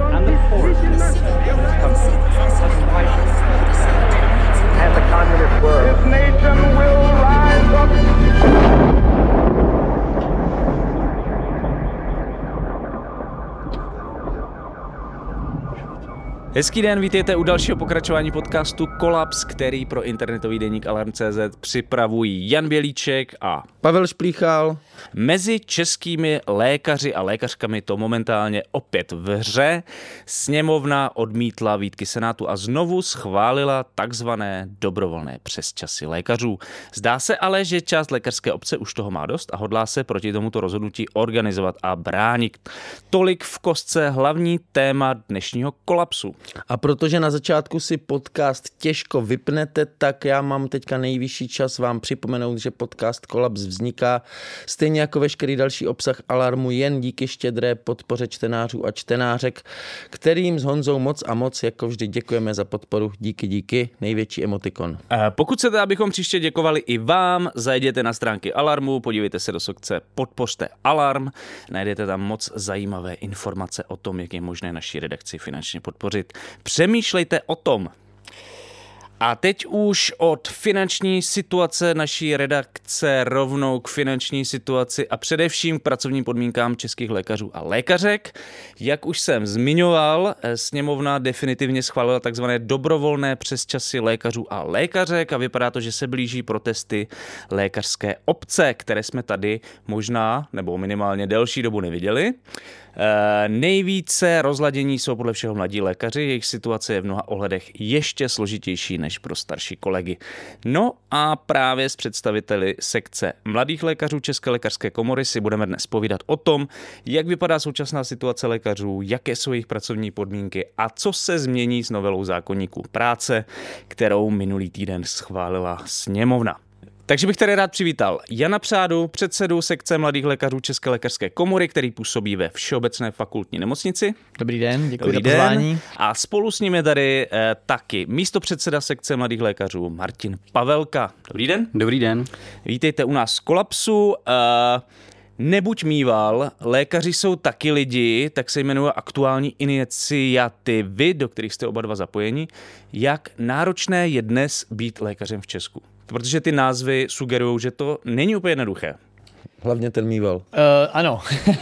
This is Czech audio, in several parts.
and the poorest 10% And the communist world. This nation will rise up. Hezký den, vítejte u dalšího pokračování podcastu Kolaps, který pro internetový deník Alarm.cz připravují Jan Bělíček a Pavel Šplíchal. Mezi českými lékaři a lékařkami to momentálně opět v hře. Sněmovna odmítla výtky Senátu a znovu schválila takzvané dobrovolné přesčasy lékařů. Zdá se ale, že část lékařské obce už toho má dost a hodlá se proti tomuto rozhodnutí organizovat a bránit. Tolik v kostce hlavní téma dnešního kolapsu. A protože na začátku si podcast těžko vypnete, tak já mám teďka nejvyšší čas vám připomenout, že podcast Kolaps vzniká stejně jako veškerý další obsah Alarmu jen díky štědré podpoře čtenářů a čtenářek, kterým s Honzou moc a moc jako vždy děkujeme za podporu. Díky, díky, největší emotikon. Pokud chcete, abychom příště děkovali i vám, zajděte na stránky Alarmu, podívejte se do sekce Podpořte Alarm, najdete tam moc zajímavé informace o tom, jak je možné naší redakci finančně podpořit. Přemýšlejte o tom. A teď už od finanční situace naší redakce rovnou k finanční situaci a především k pracovním podmínkám českých lékařů a lékařek. Jak už jsem zmiňoval, eh, sněmovna definitivně schválila takzvané dobrovolné přesčasy lékařů a lékařek a vypadá to, že se blíží protesty lékařské obce, které jsme tady možná nebo minimálně delší dobu neviděli. Eh, Nejvíce rozladění jsou podle všeho mladí lékaři, jejich situace je v mnoha ohledech ještě složitější než pro starší kolegy. No a právě s představiteli sekce mladých lékařů České lékařské komory si budeme dnes povídat o tom, jak vypadá současná situace lékařů, jaké jsou jejich pracovní podmínky a co se změní s novelou zákonníků práce, kterou minulý týden schválila sněmovna. Takže bych tady rád přivítal Jana Přádu, předsedu sekce mladých lékařů České lékařské komory, který působí ve Všeobecné fakultní nemocnici. Dobrý den, děkuji Dobrý za pozvání. den. A spolu s ním je tady eh, taky místo předseda sekce mladých lékařů Martin Pavelka. Dobrý den. Dobrý den. Vítejte u nás z Kolapsu. Eh, Nebuď mýval, lékaři jsou taky lidi, tak se jmenuje aktuální iniciativy, do kterých jste oba dva zapojeni. Jak náročné je dnes být lékařem v Česku? Protože ty názvy sugerují, že to není úplně jednoduché. Hlavně ten mýval. Uh, ano,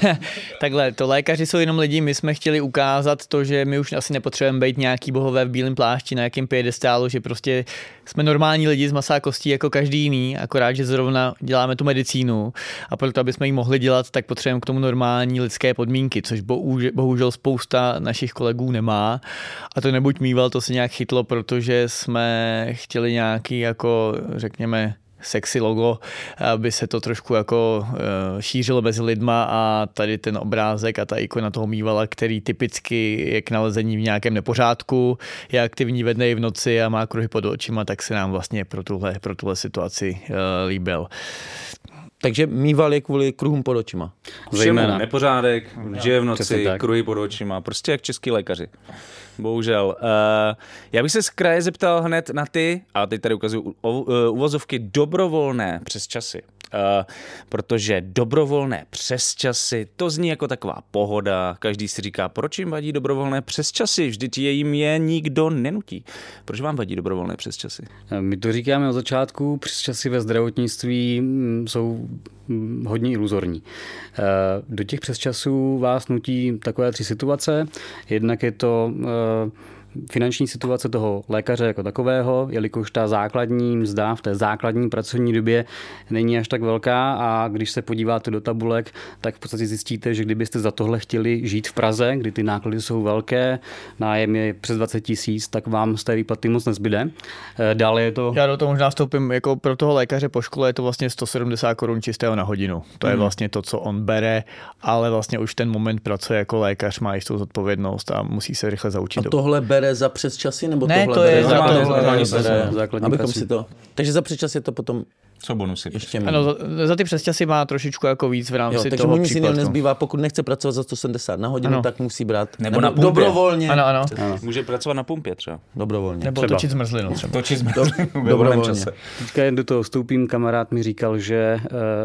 takhle, to lékaři jsou jenom lidi, my jsme chtěli ukázat to, že my už asi nepotřebujeme být nějaký bohové v bílém plášti na jakém piedestálu, že prostě jsme normální lidi z masa kostí jako každý jiný, akorát, že zrovna děláme tu medicínu a proto, aby jsme ji mohli dělat, tak potřebujeme k tomu normální lidské podmínky, což bohužel, bohužel spousta našich kolegů nemá. A to nebuď mýval, to se nějak chytlo, protože jsme chtěli nějaký jako, řekněme, sexy logo, aby se to trošku jako eh, šířilo mezi lidma a tady ten obrázek a ta ikona toho mývala, který typicky je k nalezení v nějakém nepořádku, je aktivní ve dne i v noci a má kruhy pod očima, tak se nám vlastně pro tuhle, pro tuhle situaci uh, líbil. Takže mýval je kvůli kruhům pod očima. Všemu nepořádek, žije v noci, kruhy pod očima, prostě jak český lékaři. Bohužel. Uh, já bych se z kraje zeptal hned na ty, a teď tady ukazuju uh, uvozovky dobrovolné přes časy. Uh, protože dobrovolné přesčasy, to zní jako taková pohoda. Každý si říká, proč jim vadí dobrovolné přesčasy? Vždyť je jim je nikdo nenutí. Proč vám vadí dobrovolné přesčasy? My to říkáme od začátku, přesčasy ve zdravotnictví mm, jsou mm, hodně iluzorní. Eh, Do těch přesčasů vás nutí takové tři situace. Jednak je to eh, finanční situace toho lékaře jako takového, jelikož ta základní mzda v té základní pracovní době není až tak velká a když se podíváte do tabulek, tak v podstatě zjistíte, že kdybyste za tohle chtěli žít v Praze, kdy ty náklady jsou velké, nájem je přes 20 tisíc, tak vám z té výplaty moc nezbyde. Eh, Dále je to... Já do toho možná vstoupím, jako pro toho lékaře po škole je to vlastně 170 korun čistého na hodinu. To je vlastně to, co on bere, ale vlastně už ten moment pracuje jako lékař, má jistou zodpovědnost a musí se rychle zaučit. A tohle bere bere za přes časy, nebo Ne, tohle to bere je za základní- základní bere? prací, základní Abychom prací. si to... Takže za přes čas je to potom Co bonusy? ještě. Ano, za, za ty přesčasy má trošičku jako víc v rámci Jo, takže toho mu nic nezbývá, pokud nechce pracovat za 170 na hodinu, Ano. tak musí brát. Nebo na pumpě. dobrovolně. Ano, ano. Může pracovat na pumpě třeba. Dobrovolně. Nebo Třeba. točit zmrzlinu třeba. Točit jsme dobrovolně. Teďka jen do toho vstoupím, kamarád mi říkal, že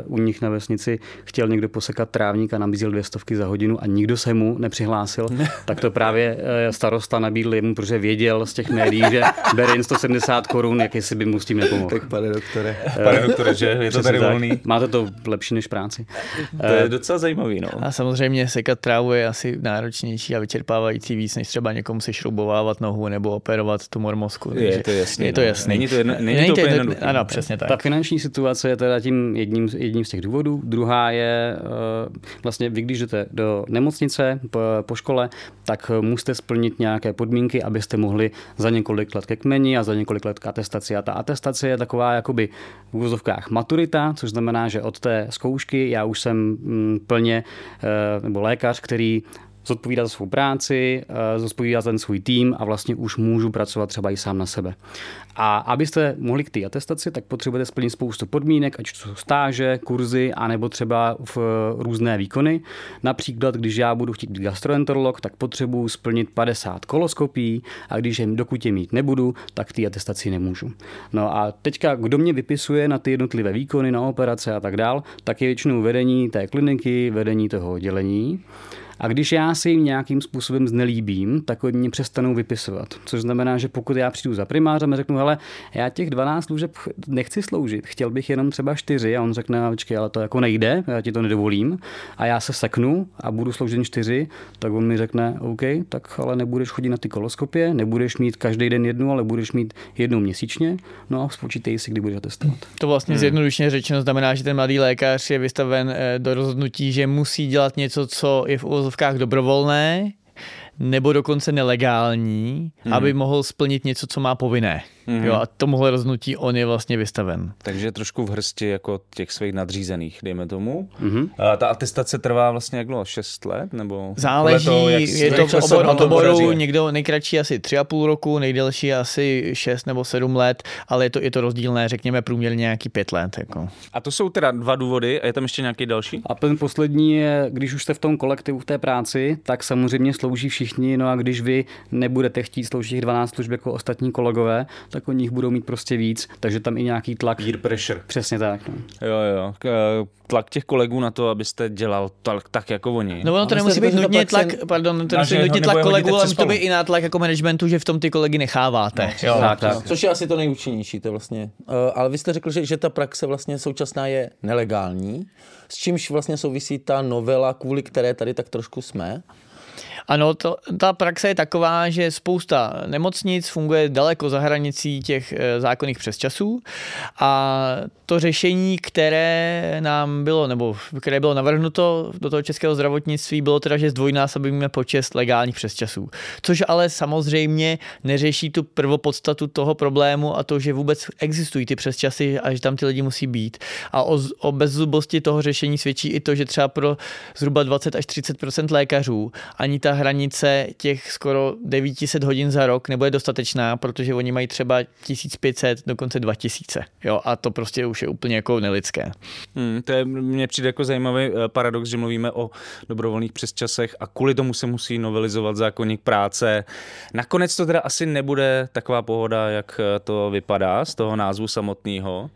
uh, u nich na vesnici chtěl někdo posekat trávník a nabízel dvě stovky za hodinu a nikdo se mu nepřihlásil. tak to právě uh, starosta nabídl jemu, protože věděl z těch médií, že bere jen 170 korun, jak jestli by mu s tím nepomohl. Tak pane doktore. Pane doktore, že? Je to tady tak. volný. Máte to lepší než práci. To je docela zajímavý, no. A samozřejmě sekat trávu je asi náročnější a vyčerpávající víc, než třeba někomu si šroubovávat nohu nebo operovat tumor mozku. Je to jasný, Je to no. jasný. Není to jedno- není to úplně jedno-. Ano, přesně tak. Ta finanční situace je teda tím jedním, jedním z těch důvodů. Druhá je, eh, vlastně vy když jdete do nemocnice po, po škole, tak musíte splnit nějaké podmínky, abyste mohli za několik let ke kmeni a za několik let k atestaci. A ta atestace je taková jakoby v úvozovkách maturita, což znamená, že od té zkoušky já už jsem mm, plně, eh, nebo lékař, který zodpovídá za svou práci, eh, zodpovídá za ten svůj tým a vlastně už můžu pracovat třeba i sám na sebe. A abyste mohli k té atestaci, tak potřebujete splnit spoustu podmínek, ať jsou stáže, kurzy, anebo třeba v eh, různé výkony. Například, když já budu chtít být gastroenterolog, tak potřebuji splnit 50 koloskopí a když je, dokud je mít nebudu, tak k té atestaci nemůžu. No a teďka, kdo mě vypisuje na ty jednotlivé výkony, na operace a tak dál, tak je většinou vedení té kliniky, vedení toho oddělení. A když já si jim nějakým způsobem znelíbím, tak oni mě přestanou vypisovat. Což znamená, že pokud já přijdu za primářem a řeknu, hele, já těch 12 služeb ch- nechci sloužit, chtěl bych jenom třeba 4 a on řekne, počkej, ale to jako nejde, já ti to nedovolím a já se seknu a budu sloužit jen 4, tak on mi řekne, OK, tak ale nebudeš chodit na ty koloskopie, nebudeš mít každý den jednu, ale budeš mít jednou měsíčně, no a spočítej si, kdy budeš atestovat. To vlastně hmm. zjednodušeně řečeno znamená, že ten mladý lékař je vystaven eh, do rozhodnutí, že musí dělat něco, co je v uvozovkách dobrovolné, nebo dokonce nelegální, hmm. aby mohl splnit něco, co má povinné. Hmm. Jo, a tomuhle rozhodnutí on je vlastně vystaven. Takže trošku v hrsti jako těch svých nadřízených, dejme tomu. Mhm. A ta atestace trvá vlastně jak dlouho? 6 let? Nebo Záleží, toho, jak, je to v obor, oboru, někdo nejkratší asi 3,5 roku, nejdelší asi 6 nebo 7 let, ale je to, je to rozdílné, řekněme průměrně nějaký 5 let. Jako. A to jsou teda dva důvody a je tam ještě nějaký další? A ten poslední je, když už jste v tom kolektivu v té práci, tak samozřejmě slouží všichni, no a když vy nebudete chtít sloužit těch 12 služb jako ostatní kolegové, tak oni jich budou mít prostě víc, takže tam i nějaký tlak. Peer pressure. Přesně tak. No. Jo, jo. K- eh, Tlak těch kolegů na to, abyste dělal tak, tak jako oni. No ono to nemusí být nutně praxe- tlak, pardon, to nemusí být nutně tlak kolegů, ale může to být palu. i nátlak jako managementu, že v tom ty kolegy necháváte. jo. Tak, tak. Což je asi to nejúčinnější, to vlastně. Uh, ale vy jste řekl, že, že ta praxe vlastně současná je nelegální, s čímž vlastně souvisí ta novela, kvůli které tady tak trošku jsme. Ano, to, ta praxe je taková, že spousta nemocnic funguje daleko za hranicí těch eh, zákonných přesčasů a to řešení, které nám bylo, nebo které bylo navrhnuto do toho českého zdravotnictví, bylo teda, že zdvojnásobíme počet legálních přesčasů. Což ale samozřejmě neřeší tu prvopodstatu toho problému a to, že vůbec existují ty přesčasy a že tam ty lidi musí být. A o, o bezzubosti toho řešení svědčí i to, že třeba pro zhruba 20 až 30 lékařů ani ta hranice těch skoro 900 hodin za rok nebude dostatečná, protože oni mají třeba 1500, dokonce 2000. Jo, a to prostě už je úplně jako nelidské. Hmm, to je, mně přijde jako zajímavý eh, paradox, že mluvíme o dobrovolných přesčasech a kvůli tomu se musí novelizovat zákonník práce. Nakonec to teda asi nebude taková pohoda, jak eh, to vypadá z toho názvu samotného.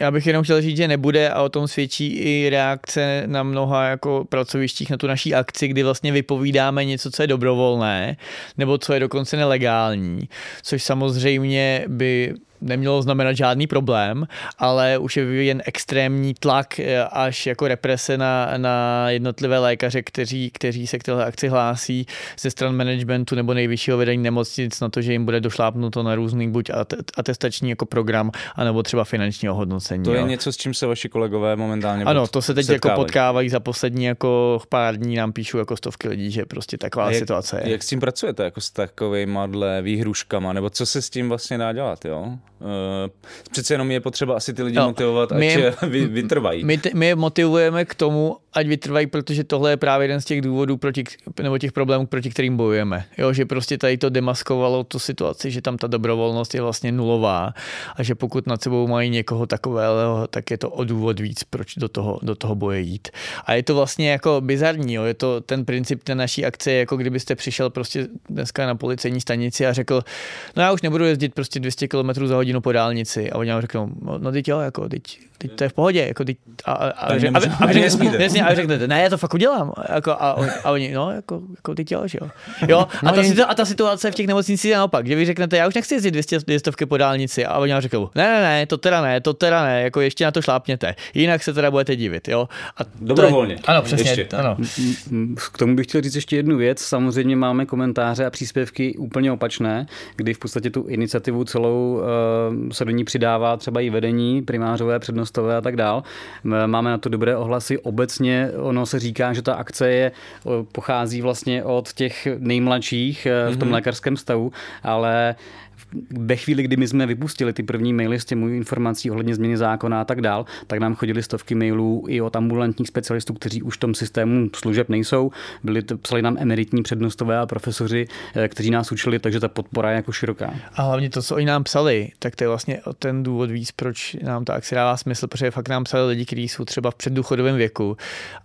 Já bych jenom chtěl říct, že nebude a o tom svědčí i reakce na mnoha jako pracovištích na tu naší akci, kdy vlastně vypovídáme něco, co je dobrovolné, nebo co je dokonce nelegální, což samozřejmě by nemělo znamenat žádný problém, ale už je vyvíjen extrémní tlak eh, až jako represe na, na jednotlivé lékaře, kteří, kteří se k téhle akci hlásí ze stran managementu nebo nejvyššího vedení nemocnic na to, že jim bude došlápnuto na různý buď ate- atestační jako program, anebo třeba finanční ohodnocení. To je jo. něco, s čím se vaši kolegové momentálně Ano, to se teď jako setkávají. potkávají za poslední jako pár dní, nám píšou jako stovky lidí, že prostě taková jak, situace je. Jak s tím pracujete, jako s takovými výhruškama, nebo co se s tím vlastně dá dělat, jo? Uh, přece jenom je potřeba asi ty lidi No, motivovat, ať my- vy, vytrvají. My, my je motivujeme k tomu, ať vytrvají, protože tohle je právě jeden z těch důvodů, proti, nebo těch problémů, proti kterým bojujeme. Jo, že prostě tady to demaskovalo tu situaci, že tam ta dobrovolnost je vlastně nulová a že pokud nad sebou mají někoho takového, tak je to o důvod víc, proč do toho, do toho boje jít. A je to vlastně jako bizarní, jo. je to ten princip té naší akce, jako kdybyste přišel prostě dneska na policejní stanici a řekl, no já už nebudu jezdit prostě 200 km za hodinu po dálnici a oni vám řeknou, no, no teď jo, jako teď, teď to je v pohodě, jako teď, a, a, a, řek- a, a, nesmíte. Jasně, a vy řeknete, ne, já to fakt udělám. Jako, a, oni, a oni, no, jako, jako teď jo, že jo. jo a, No, ta, je- a ta situace v těch nemocnicích je naopak, že vy řeknete, já už nechci jezdit 200, 200 po dálnici a oni vám řeknou, ne, ne, ne, to teda ne, to teda ne, jako ještě na to šlápněte, jinak se teda budete divit, jo. A to je- Dobrovolně. Ano, přesně, Ještě. ano. K tomu bych chtěl říct ještě jednu věc. Samozřejmě máme komentáře a příspěvky úplně opačné, kdy v podstatě tu iniciativu celou eh, se do ní přidává třeba i vedení, primářové, přednostové a tak dál. M- Máme na to dobré ohlasy. Obecně ono se říká, že ta akce je, o, pochází vlastně od těch nejmladších eh, v tom Mhm. lékařském stavu, ale ve chvíli, kdy my jsme vypustili ty první maily s těmi informací ohledně změny zákona a tak dál, tak nám chodili stovky mailů i od ambulantních specialistů, kteří už v tom systému služeb nejsou. Byli to, psali nám emeritní přednostové a profesoři, eh, kteří nás učili, takže ta podpora je jako široká. A hlavně to, co oni nám psali, tak to je vlastně ten důvod víc, proč nám ta akce dává smysl, protože fakt nám psali lidi, kteří jsou třeba v předdůchodovém věku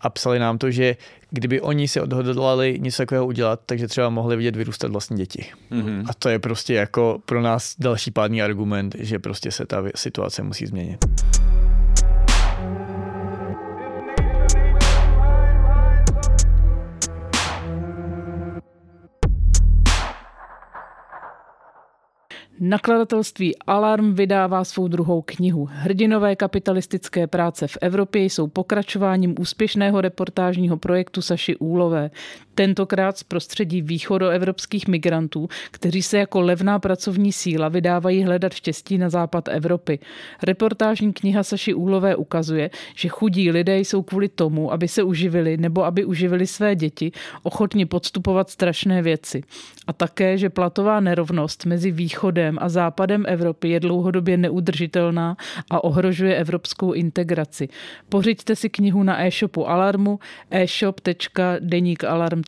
a psali nám to, že kdyby oni se odhodlali něco takového udělat, takže třeba mohli vidět vyrůstat vlastní děti. Mhm. A to je prostě jako pro nás další pádný argument, že prostě se ta situace musí změnit. Nakladatelství Alarm vydává svou druhou knihu. Hrdinové kapitalistické práce v Evropě jsou pokračováním úspěšného reportážního projektu Saši Úlové. Tentokrát z prostředí východoevropských migrantů, kteří se jako levná pracovní síla vydávají hledat štěstí na západ Evropy. Reportážní kniha Saši Úlové ukazuje, že chudí lidé jsou kvůli tomu, aby se uživili nebo aby uživili své děti, ochotni podstupovat strašné věci. A také, že platová nerovnost mezi východem a západem Evropy je dlouhodobě neudržitelná a ohrožuje evropskou integraci. Pořiďte si knihu na e-shopu Alarmu e-shop.denikalarm.cz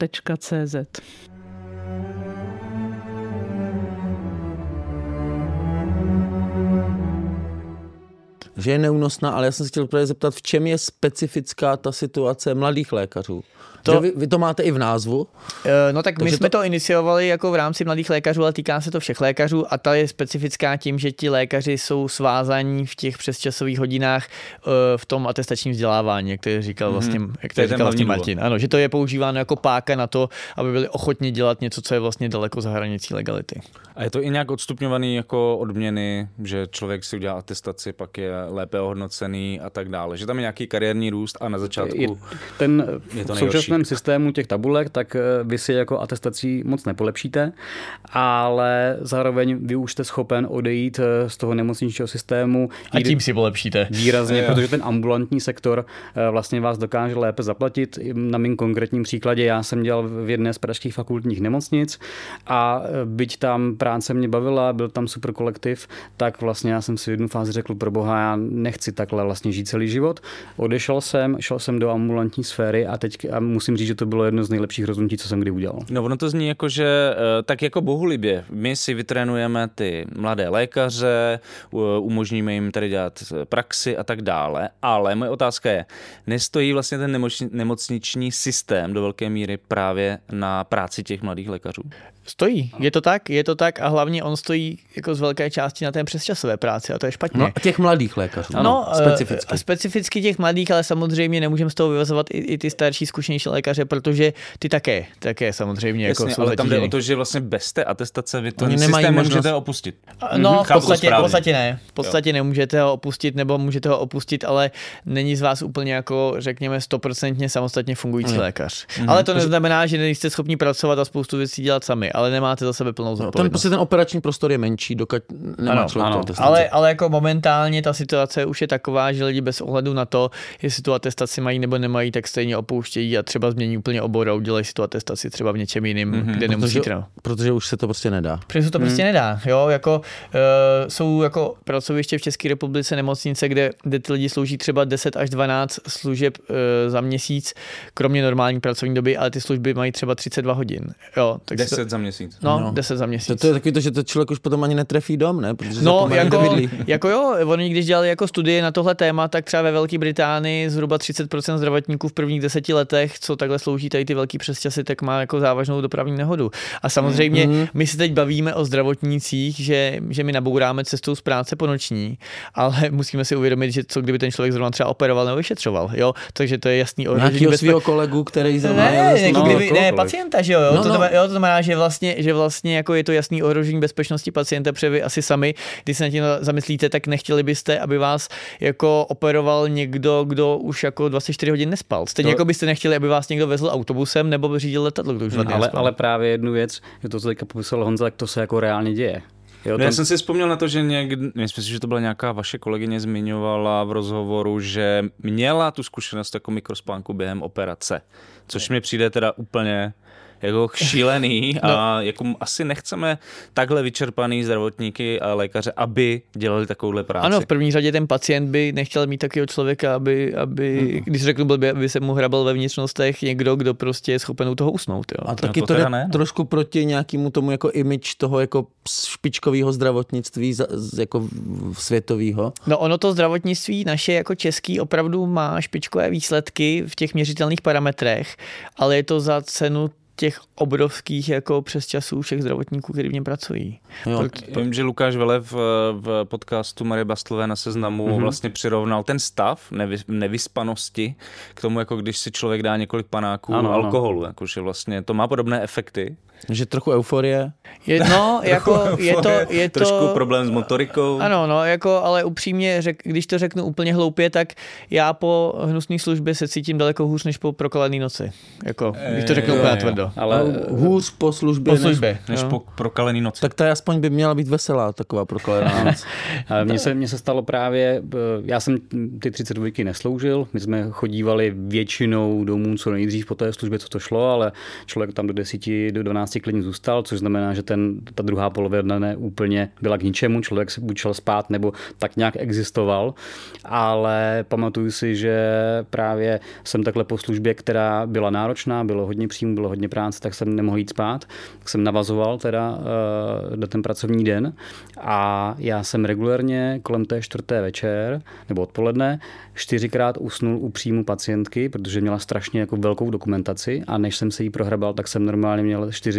že je neúnosná, ale já jsem se chtěl právě zeptat, v čem je specifická ta situace mladých lékařů? To... Vy, vy to máte i v názvu? Eh, No tak my jsme to- to iniciovali jako v rámci mladých lékařů, ale týká se to všech lékařů a ta je specifická tím, že ti lékaři jsou svázaní v těch přesčasových hodinách eh, v tom atestačním vzdělávání, jak to říkal vlastně, jak To je to ten říkal vlastně důvod. Martin. Ano, že to je používáno jako páka na to, aby byli ochotni dělat něco, co je vlastně daleko za hranicí legality. A je to i nějak odstupňovaný jako odměny, že člověk si udělá atestaci, pak je lépe ohodnocený a tak dále. Že tam je nějaký kariérní růst a na začátku... Je, ten Je to v současném systému těch tabulek, tak eh, vy si jako atestací moc nepolepšíte, ale zároveň vy už jste schopen odejít eh, z toho nemocničního systému. A tím si polepšíte. Výrazně, protože ten ambulantní sektor eh, vlastně vás dokáže lépe zaplatit. Na mým konkrétním příkladě já jsem dělal v jedné z pražských fakultních nemocnic a byť tam práce mě bavila, byl tam super kolektiv, tak vlastně já jsem si v jednu fázi řekl, pro boha, já nechci takhle vlastně žít celý život. Odešel jsem, šel jsem do ambulantní sféry a teď a musím říct, že to bylo jedno z nejlepších rozhodnutí, co jsem kdy udělal. No ono to zní jako, že eh, tak jako bohulibě. My si vytrénujeme ty mladé lékaře, u- umožníme jim tady dělat eh, praxi a tak dále, ale moje otázka je, nestojí vlastně ten nemocniční systém do velké míry právě na práci těch mladých lékařů? Stojí, je to tak, je to tak a hlavně on stojí jako z velké části na té přesčasové práci a to je špatně. No, a těch mladých lékařů. No, specificky. eh, specificky těch mladých, ale samozřejmě nemůžeme z toho vyvazovat i, i ty starší, zkušenější lékaře, protože ty také, také samozřejmě jako Jasně, jsou ale tam jde o to, že vlastně bez té atestace vy Oni systém nemají možnost- opustit. A- No, v Mhm, to podstatě, v podstatě ne. V podstatě nemůžete ho opustit, nebo můžete ho opustit, ale není z vás úplně jako, řekněme, stoprocentně samostatně fungující Mhm. lékař. Ale to neznamená, že nejste schopni pracovat a spoustu věcí dělat sami. Ale nemáte za sebe plnou No, zodpovědnost. ten, prostě ten operační prostor je menší, dokud nemá Ano, člověk ano. Ale, ale jako momentálně ta situace už je taková, že lidi bez ohledu na to, jestli tu atestaci mají nebo nemají, tak stejně opouštějí a třeba změní úplně obor a udělají si tu atestaci třeba v něčem jiným, mm-hmm. kde nemusí protože, trénovat. protože už se to prostě nedá. Protože se to prostě nedá. Jo? Jako, uh, jsou jako pracoviště v České republice nemocnice, kde, kde ty lidi slouží třeba 10 až 12 služeb uh, za měsíc, kromě normální pracovní doby, ale ty služby mají třeba 32 hodin. Jo, tak si to, 10 za měsíc. No, No. 10 za měsíc. To, to je takový to, že to člověk už potom ani netrefí dom, ne? Protože No, jako, bydlí. jako jo, oni když dělali jako studie na tohle téma, tak třeba ve Velké Británii zhruba 30% zdravotníků v prvních deseti letech, co takhle slouží tady ty velký přesčasy, tak má jako závažnou dopravní nehodu. A samozřejmě Mhm. my se teď bavíme o zdravotnících, že, že my nabouráme cestou z práce po noční, ale musíme si uvědomit, že co kdyby ten člověk zrovna třeba operoval nebo vyšetřoval, jo, takže to je jasný ohrožení Nějakého bezpe- svého kolegu, který zrovna ne, ne, ne, kohokoliv. pacienta, že jo, jo? No, to, no. Znamená, jo, to znamená, že vlastně, že vlastně jako je to jasný ohrožení bezpečnosti pacienta, protože vy asi sami, když se nad tím zamyslíte, tak nechtěli byste, aby vás jako operoval někdo, kdo už jako 24 hodin nespal. Stejně To- jako byste nechtěli, aby vás někdo vezl autobusem nebo řídil letadlo, kdo už dny Ale, ale právě jednu věc, je to, co teďka popisoval Honza, tak to se jako reálně děje. Jo, No, já jsem si vzpomněl na to, že někdy, myslím si, že to byla nějaká vaše kolegyně zmiňovala v rozhovoru, že měla tu zkušenost jako mikrospánku během operace, což mi přijde teda úplně jako šílený a jako asi nechceme takhle vyčerpaný zdravotníky a lékaře, aby dělali takovouhle práci. Ano, v první řadě ten pacient by nechtěl mít takového člověka, aby, aby Mhm. když řeknu blbě, aby se mu hrabal ve vnitřnostech někdo, kdo prostě je schopen u toho usnout. Jo. A taky to to, teda jde ne, no. trošku proti nějakému tomu jako image toho jako špičkového zdravotnictví jako světového. No ono to zdravotnictví naše jako český opravdu má špičkové výsledky v těch měřitelných parametrech, ale je to za cenu těch obrovských jako přesčasů všech zdravotníků, kteří v něm pracují. Jo. Vím, že Lukáš Vele v, v podcastu Marie Bastlové na seznamu Mhm. mm-hmm. vlastně přirovnal ten stav nevy, nevyspanosti k tomu, jako když si člověk dá několik panáků Ano, ano, ano. alkoholu. Jakože vlastně to má podobné efekty. Že trochu euforie. Je, no, jako je to, je to... Trošku problém s motorikou. Ano, no, jako, ale upřímně, řek, když to řeknu úplně hloupě, tak já po hnusné službě se cítím daleko hůř než po prokalené noci. Jako, když to řeknu Jo, úplně tvrdo. ale Hůř po službě. Po než- službě. Než jo. po prokalený noci. Tak ta aspoň by měla být veselá, taková prokalená noc. Mně se, mně se stalo právě, eh, já jsem ty 32 nesloužil, my jsme chodívali většinou domů co nejdřív po té službě, co to šlo, ale člověk tam do 10, do 12 klidně zůstal, což znamená, že ten, ta druhá polovina ne úplně byla k ničemu, člověk se šel spát, nebo tak nějak existoval, ale pamatuju si, že právě jsem takhle po službě, která byla náročná, bylo hodně příjmu, bylo hodně práce, tak jsem nemohl jít spát, tak jsem navazoval teda eh, do ten pracovní den. A já jsem regulérně kolem té čtvrté večer nebo odpoledne čtyřikrát usnul u příjmu pacientky, protože měla strašně jako velkou dokumentaci. A než jsem se jí prohrabal, tak jsem normálně měl čtyři,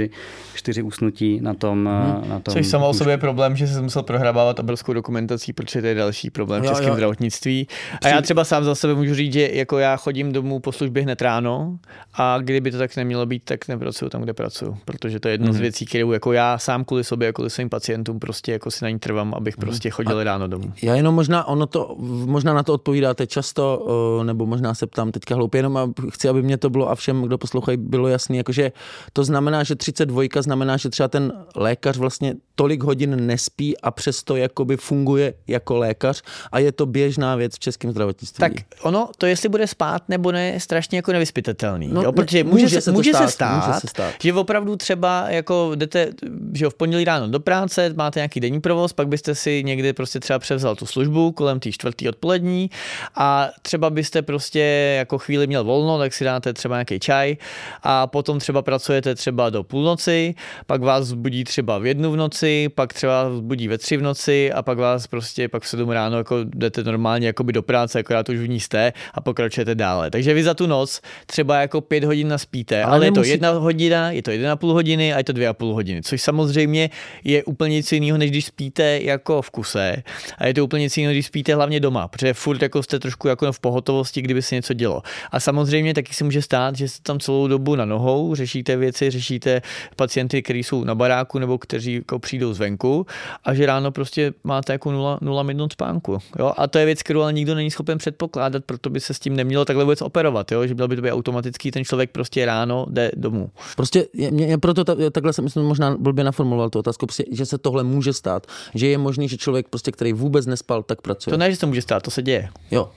čtyři usnutí na tom, hmm. na tom Což samo o sobě je problém, že se musel prohrabávat obrovskou dokumentací, protože to je další problém v českém jo. zdravotnictví. A já třeba sám za sebe můžu říct, že jako já chodím domů po službě hned ráno a kdyby to tak nemělo být, tak nepracuju tam, kde pracuju, protože to je jedna z věcí, kterou jako já sám kvůli sobě, jako kvůli svým pacientům prostě jako si na ní trvám, abych prostě chodil ráno domů. Já jenom možná, ono to, možná na to odpovídáte často, o, nebo možná se ptám teďka hloupě, jenom a chci, aby mě to bylo a všem, kdo poslouchají, bylo jasný, jakože to znamená, že 32 znamená, že třeba ten lékař vlastně tolik hodin nespí a přesto jakoby funguje jako lékař a je to běžná věc v českém zdravotnictví. Tak ono, to jestli bude spát nebo ne, je strašně jako nevyspytatelný. No, jo, protože může, může se, může, stát, se stát, může se stát. že opravdu třeba jako jdete že jo, v pondělí ráno do práce, máte nějaký denní provoz, pak byste si někdy prostě třeba převzal tu službu kolem té čtvrtý odpolední a třeba byste prostě jako chvíli měl volno, tak si dáte třeba nějaký čaj a potom třeba pracujete třeba do půlnoci, pak vás zbudí třeba v jednu v noci, pak třeba vás zbudí ve tři v noci a pak vás prostě pak v sedm ráno jako jdete normálně jakoby do práce, akorát už v ní jste a pokračujete dále. Takže vy za tu noc třeba jako pět hodin naspíte, ale, Ale ale je to nemusí- jedna hodina, je to jedna půl hodiny a je to dvě a půl hodiny, což samozřejmě je úplně něco jiného, než když spíte jako v kuse a je to úplně něco jiného, když spíte hlavně doma, protože furt jako jste trošku jako v pohotovosti, kdyby se něco dělo. A samozřejmě taky se může stát, že jste tam celou dobu na nohou, řešíte věci, řešíte pacienty, kteří jsou na baráku nebo kteří jako přijdou jdou zvenku a že ráno prostě máte jako nula, nula minut spánku. Jo? A to je věc, kterou ale nikdo není schopen předpokládat, proto by se s tím nemělo takhle vůbec operovat, jo? že měl by to být automatický, ten člověk prostě ráno jde domů. Prostě je, mě, proto ta, takhle jsem myslím, možná blbě naformuloval tu otázku, prostě, že se tohle může stát, že je možný, že člověk prostě, který vůbec nespal, tak pracuje. To ne, že se to může stát, to se děje. Jo,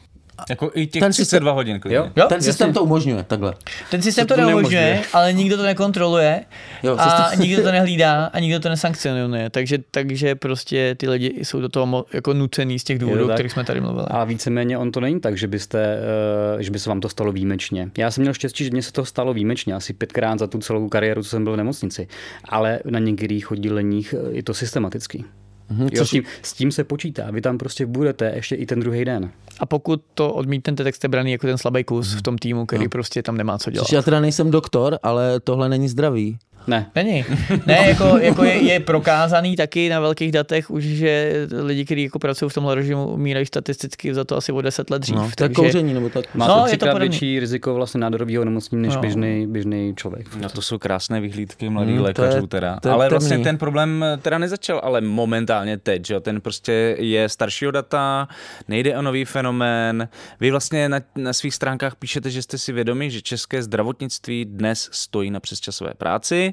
Jako i těch Ten 32 hodin klidně. Jo? Jo, ten systém to umožňuje, takhle. Ten systém to to neumožňuje, ale nikdo to nekontroluje Jo, a systém- nikdo to nehlídá a nikdo to nesankcionuje. Takže, takže prostě ty lidi jsou do toho mo- jako nucený z těch důvodů, o kterých jsme tady mluvili. A víceméně on to není tak, že, byste, eh, že by se vám to stalo výjimečně. Já jsem měl štěstí, že mě se to stalo výjimečně, asi pětkrát za tu celou kariéru, co jsem byl v nemocnici. Ale na některých odděleních eh, je to systematický. Mhm, Jo, s, tím, s tím se počítá. Vy tam prostě budete ještě i ten druhý den. A pokud to odmítnete, tak jste braný jako ten slabý kus v tom týmu, který prostě tam nemá co dělat. Což já teda nejsem doktor, ale tohle není zdravý. Ne. Není. Ne, jako, jako je, je, prokázaný taky na velkých datech už, že lidi, kteří jako pracují v tomhle režimu, umírají statisticky za to asi o 10 let dřív. No, to je kouření nebo tak. Má No, to je to třikrát podobný. větší riziko vlastně nádorového onemocnění než No. běžný, běžný člověk. No to jsou krásné vyhlídky mladých Hmm, to je- lékařů teda. to je ale vlastně temný. ten problém teda nezačal, ale momentálně teď, že jo? ten prostě je staršího data, nejde o nový fenomén. Vy vlastně na, na svých stránkách píšete, že jste si vědomi, že české zdravotnictví dnes stojí na přesčasové práci.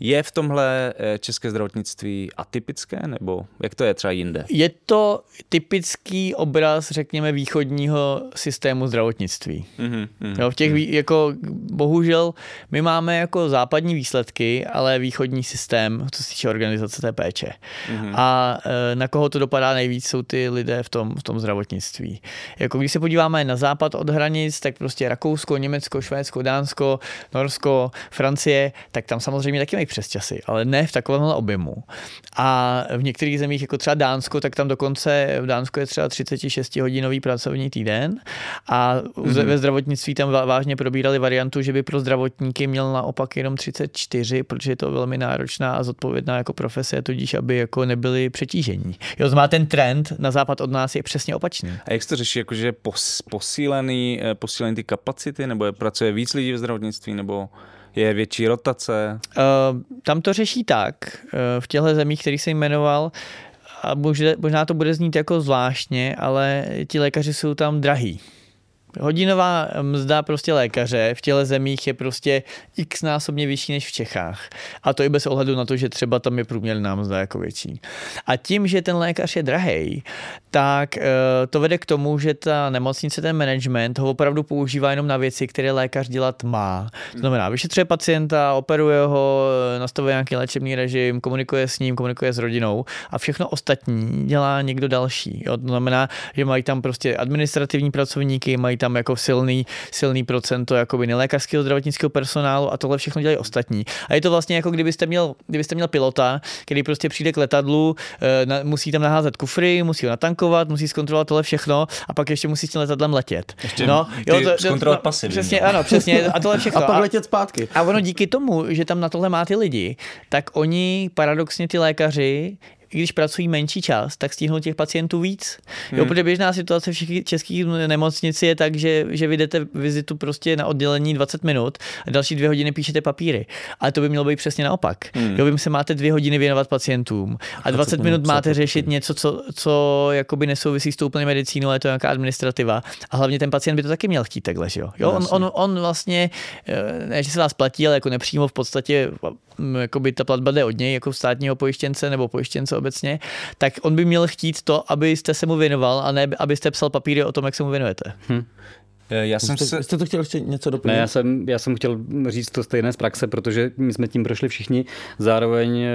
Je v tomhle eh, české zdravotnictví atypické, nebo jak to je třeba jinde? Je to typický obraz, řekněme, východního systému zdravotnictví. Mhm, mhm. Jo, v těch, vý- jako, bohužel, my máme jako západní výsledky, ale východní systém, co se týče organizace té péče. Mhm. A e, na koho to dopadá nejvíc, jsou ty lidé v tom, v tom zdravotnictví. Jako když se podíváme na západ od hranic, tak prostě Rakousko, Německo, Švédsko, Dánsko, Norsko, Francie, tak tam samozřejmě taky mají přes časy, ale ne v takovémhle objemu. A v některých zemích, jako třeba Dánsko, tak tam dokonce v Dánsku je třeba 36 hodinový pracovní týden a mm-hmm. ve zdravotnictví tam vážně probírali variantu, že by pro zdravotníky měl naopak jenom 34, protože je to velmi náročná a zodpovědná jako profese, tudíž aby jako nebyli přetížení. Jo, má ten trend na západ od nás je přesně opačný. A jak se to řeší, jakože pos, posílený, eh, posílený ty kapacity, nebo je, pracuje víc lidí v zdravotnictví, nebo je větší rotace? Uh, tam to řeší tak, uh, v těchto zemích, který jsem jmenoval, a možná, to bude znít jako zvláštně, ale ti lékaři jsou tam drahý. Hodinová mzda prostě lékaře v těle zemích je prostě x násobně vyšší než v Čechách. A to i bez ohledu na to, že třeba tam je průměrná mzda jako větší. A tím, že ten lékař je drahý, tak eh, to vede k tomu, že ta nemocnice, ten management ho opravdu používá jenom na věci, které lékař dělat má. To znamená, vyšetřuje pacienta, operuje ho, nastavuje nějaký léčebný režim, komunikuje s ním, komunikuje s rodinou a všechno ostatní dělá někdo další. Jo? To znamená, že mají tam prostě administrativní pracovníky, mají tam jako silný, silný procento jakoby nelékařského zdravotnického personálu a tohle všechno dělají ostatní. A je to vlastně jako kdybyste měl, kdybyste měl pilota, který prostě přijde k letadlu, eh, musí tam naházet kufry, musí ho natankovat, musí zkontrolovat tohle všechno a pak ještě musí s tím letadlem letět. Ještě ty zkontrolovat pasy, Přesně, no. ano, přesně. A tohle všechno. A pak letět zpátky. A ono díky tomu, že tam na tohle má ty lidi, tak oni paradoxně ty lékaři i když pracují menší čas, tak stihnou těch pacientů víc. Jo, protože běžná situace v všech českých nemocnici je tak, že, že vy jdete vizitu prostě na oddělení 20 minut a další dvě hodiny píšete papíry. Ale to by mělo být přesně naopak. Jo, vy se máte dvě hodiny věnovat pacientům a 20 minut máte řešit něco, co, co jakoby nesouvisí s tou úplně medicínou, je to nějaká administrativa. A hlavně ten pacient by to taky měl chtít takhle, že jo? jo on, on, on vlastně, eh, ne, že se vás platí, ale jako nepřímo v podstatě mm, jakoby ta platba jde od něj jako státního pojištěnce nebo pojištěnce obecně, tak on by měl chtít to, abyste se mu věnoval a ne abyste psal papíry o tom, jak se mu věnujete. Eh, Já jsem Jste, se... jste to chtěl ještě něco doplnit? Ne, já jsem, já jsem chtěl říct to stejné z praxe, protože my jsme tím prošli všichni. Zároveň eh,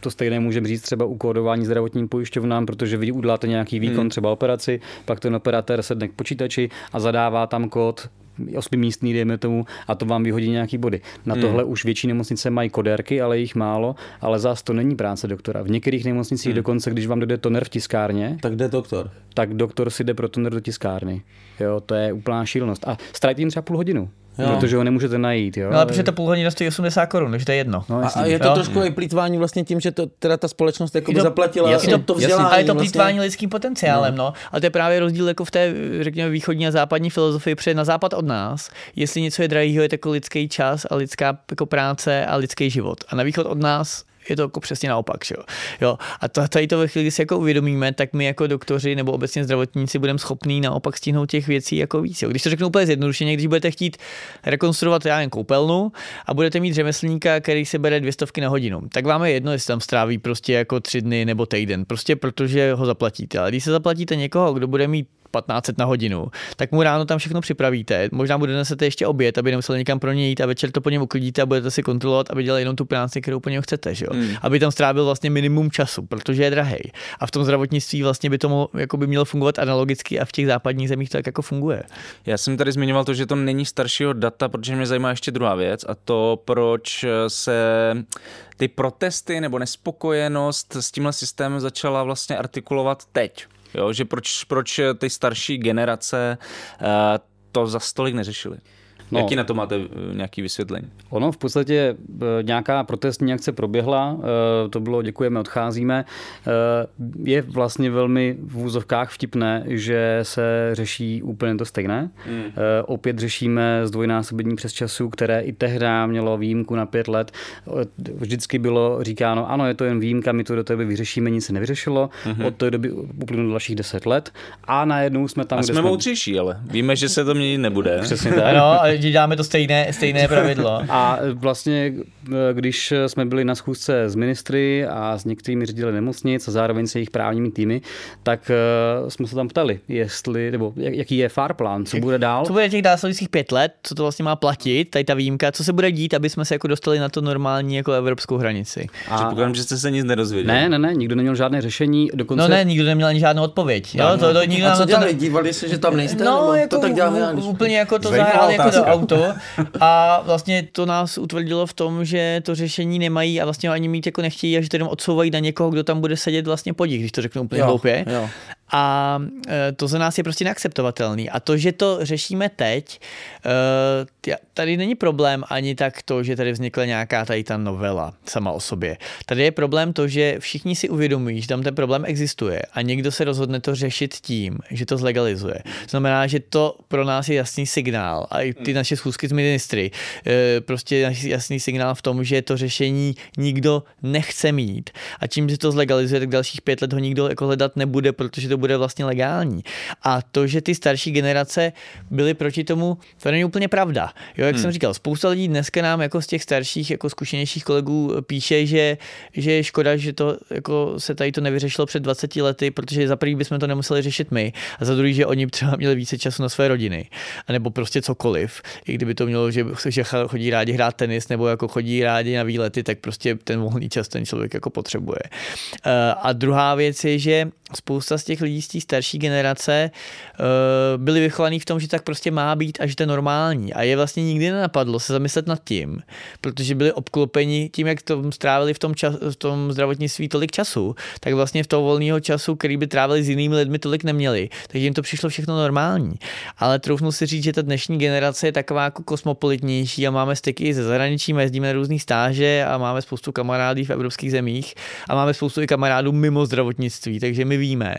to stejné můžeme říct třeba u kódování zdravotním pojišťovnám, protože vy uděláte nějaký výkon, hmm. třeba operaci, pak ten operátor sedne k počítači a zadává tam kód osmimístný, dejme tomu, a to vám vyhodí nějaký body. Na tohle už větší nemocnice mají kodérky, ale jich málo, ale zás to není práce doktora. V některých nemocnicích hmm. dokonce, když vám dojde toner v tiskárně, Tak jde doktor. tak doktor si jde pro toner do tiskárny. Jo, to je úplná šílenost. A ztratí jim třeba půl hodinu, jo. protože ho nemůžete najít. Jo. No, ale protože to půl hodiny stojí 80 korun, takže to je jedno. No, A, jasně. a je to Jo. trošku i plýtvání vlastně tím, že to teda ta společnost jako zaplatila jasně, to, to vzdělání. A je to vlastně. plýtvání lidským potenciálem, no. A to je právě rozdíl jako v té, řekněme, východní a západní filozofii, protože na západ od nás, jestli něco je drahýho, je to jako lidský čas a lidská jako práce a lidský život. A na východ od nás je to jako přesně naopak. Že jo? Jo, a to, tady to ve chvíli, kdy si jako uvědomíme, tak my jako doktoři nebo obecně zdravotníci budeme schopní naopak stihnout těch věcí jako víc. Jo. Když to řeknu úplně zjednodušeně, když budete chtít rekonstruovat já jen koupelnu a budete mít řemeslníka, který se bere dvě stovky na hodinu, tak vám je jedno, jestli tam stráví prostě jako tři dny nebo týden, prostě protože ho zaplatíte. Ale když se zaplatíte někoho, kdo bude mít 1500 na hodinu, tak mu ráno tam všechno připravíte. Možná bude nesete ještě oběd, aby nemusel někam pro něj jít a večer to po něm uklidíte a budete si kontrolovat, aby dělal jenom tu práci, kterou po něm chcete. Že jo? Hmm. Aby tam strávil vlastně minimum času, protože je drahý. A v tom zdravotnictví vlastně by to jako by mělo fungovat analogicky a v těch západních zemích to tak jako funguje. Já jsem tady zmiňoval to, že to není staršího data, protože mě zajímá ještě druhá věc a to, proč se ty protesty nebo nespokojenost s tímhle systémem začala vlastně artikulovat teď. Jo, že proč, proč ty starší generace uh, to za stolik neřešili. No, Jaký na to máte eh, nějaký vysvětlení? Ono v podstatě eh, nějaká protestní akce proběhla, eh, to bylo děkujeme, odcházíme. Je vlastně velmi v úzovkách vtipné, že se řeší úplně to stejné. Hmm. Opět řešíme zdvojnásobení přes času, které i tehdy mělo výjimku na pět let. Vždycky bylo říkáno, ano, je to jen výjimka, my to do té doby vyřešíme, nic se nevyřešilo. Hmm. Od té doby uplynulo dalších deset let a najednou jsme tam, a jsme, jsme moudřejší, ale víme, že se to měnit nebude. Přesně tak. No, že děláme to stejné, stejné pravidlo. A vlastně, když jsme byli na schůzce s ministry a s některými řediteli nemocnic a zároveň se jejich právními týmy, tak eh, jsme se tam ptali, jestli, nebo jaký je far plán, co bude dál. Co bude těch následujících pět let, co to vlastně má platit, tady ta výjimka, co se bude dít, aby jsme se jako dostali na to normální jako evropskou hranici. A Předpokládám, že jste se nic nedozvěděli. Ne, ne, ne, nikdo neměl žádné řešení. Dokonce... No ne, nikdo neměl ani žádnou odpověď. Jo, to, to, nikdo a co dělali? To... Dívali se, že tam nejste? No, jako, to tak děláme úplně jako to zahráli jako do auto. A vlastně to nás utvrdilo v tom, že to řešení nemají a vlastně ani mít jako nechtějí a že to jenom odsouvají na někoho, kdo tam bude sedět vlastně podík, když to řeknu úplně hloupě. A e, to za nás je prostě neakceptovatelný. A to, že to řešíme teď, e, tady není problém ani tak to, že tady vznikla nějaká tady ta novela sama o sobě. Tady je problém to, že všichni si uvědomují, že tam ten problém existuje a někdo se rozhodne to řešit tím, že to zlegalizuje. To znamená, že to pro nás je jasný signál a i ty hmm. naše schůzky s ministry, e, prostě jasný signál v tom, že to řešení nikdo nechce mít. A tím, že to zlegalizuje, tak dalších pět let ho nikdo jako hledat nebude, protože to bude vlastně legální. A to, že ty starší generace byly proti tomu, to není úplně pravda. Jo, jak hmm. jsem říkal, spousta lidí dneska nám jako z těch starších, jako zkušenějších kolegů píše, že, že je škoda, že to jako se tady to nevyřešilo před 20 lety, protože za prvý bychom to nemuseli řešit my a za druhý, že oni třeba měli více času na své rodiny, a nebo prostě cokoliv. I kdyby to mělo, že, že chodí rádi hrát tenis nebo jako chodí rádi na výlety, tak prostě ten volný čas ten člověk jako potřebuje. Eh, a druhá věc je, že spousta z těch lidí z té starší generace uh, byli vychovaní v tom, že tak prostě má být a že to je normální. A je vlastně nikdy nenapadlo se zamyslet nad tím, protože byli obklopeni tím, jak to strávili v tom, čas, v tom zdravotnictví tolik času, tak vlastně v toho volného času, který by trávili s jinými lidmi, tolik neměli. Takže jim to přišlo všechno normální. Ale troufnu si říct, že ta dnešní generace je taková jako kosmopolitnější a máme styky ze zahraničí, jezdíme na různý stáže a máme spoustu kamarádů v evropských zemích a máme spoustu i kamarádů mimo zdravotnictví, takže my víme,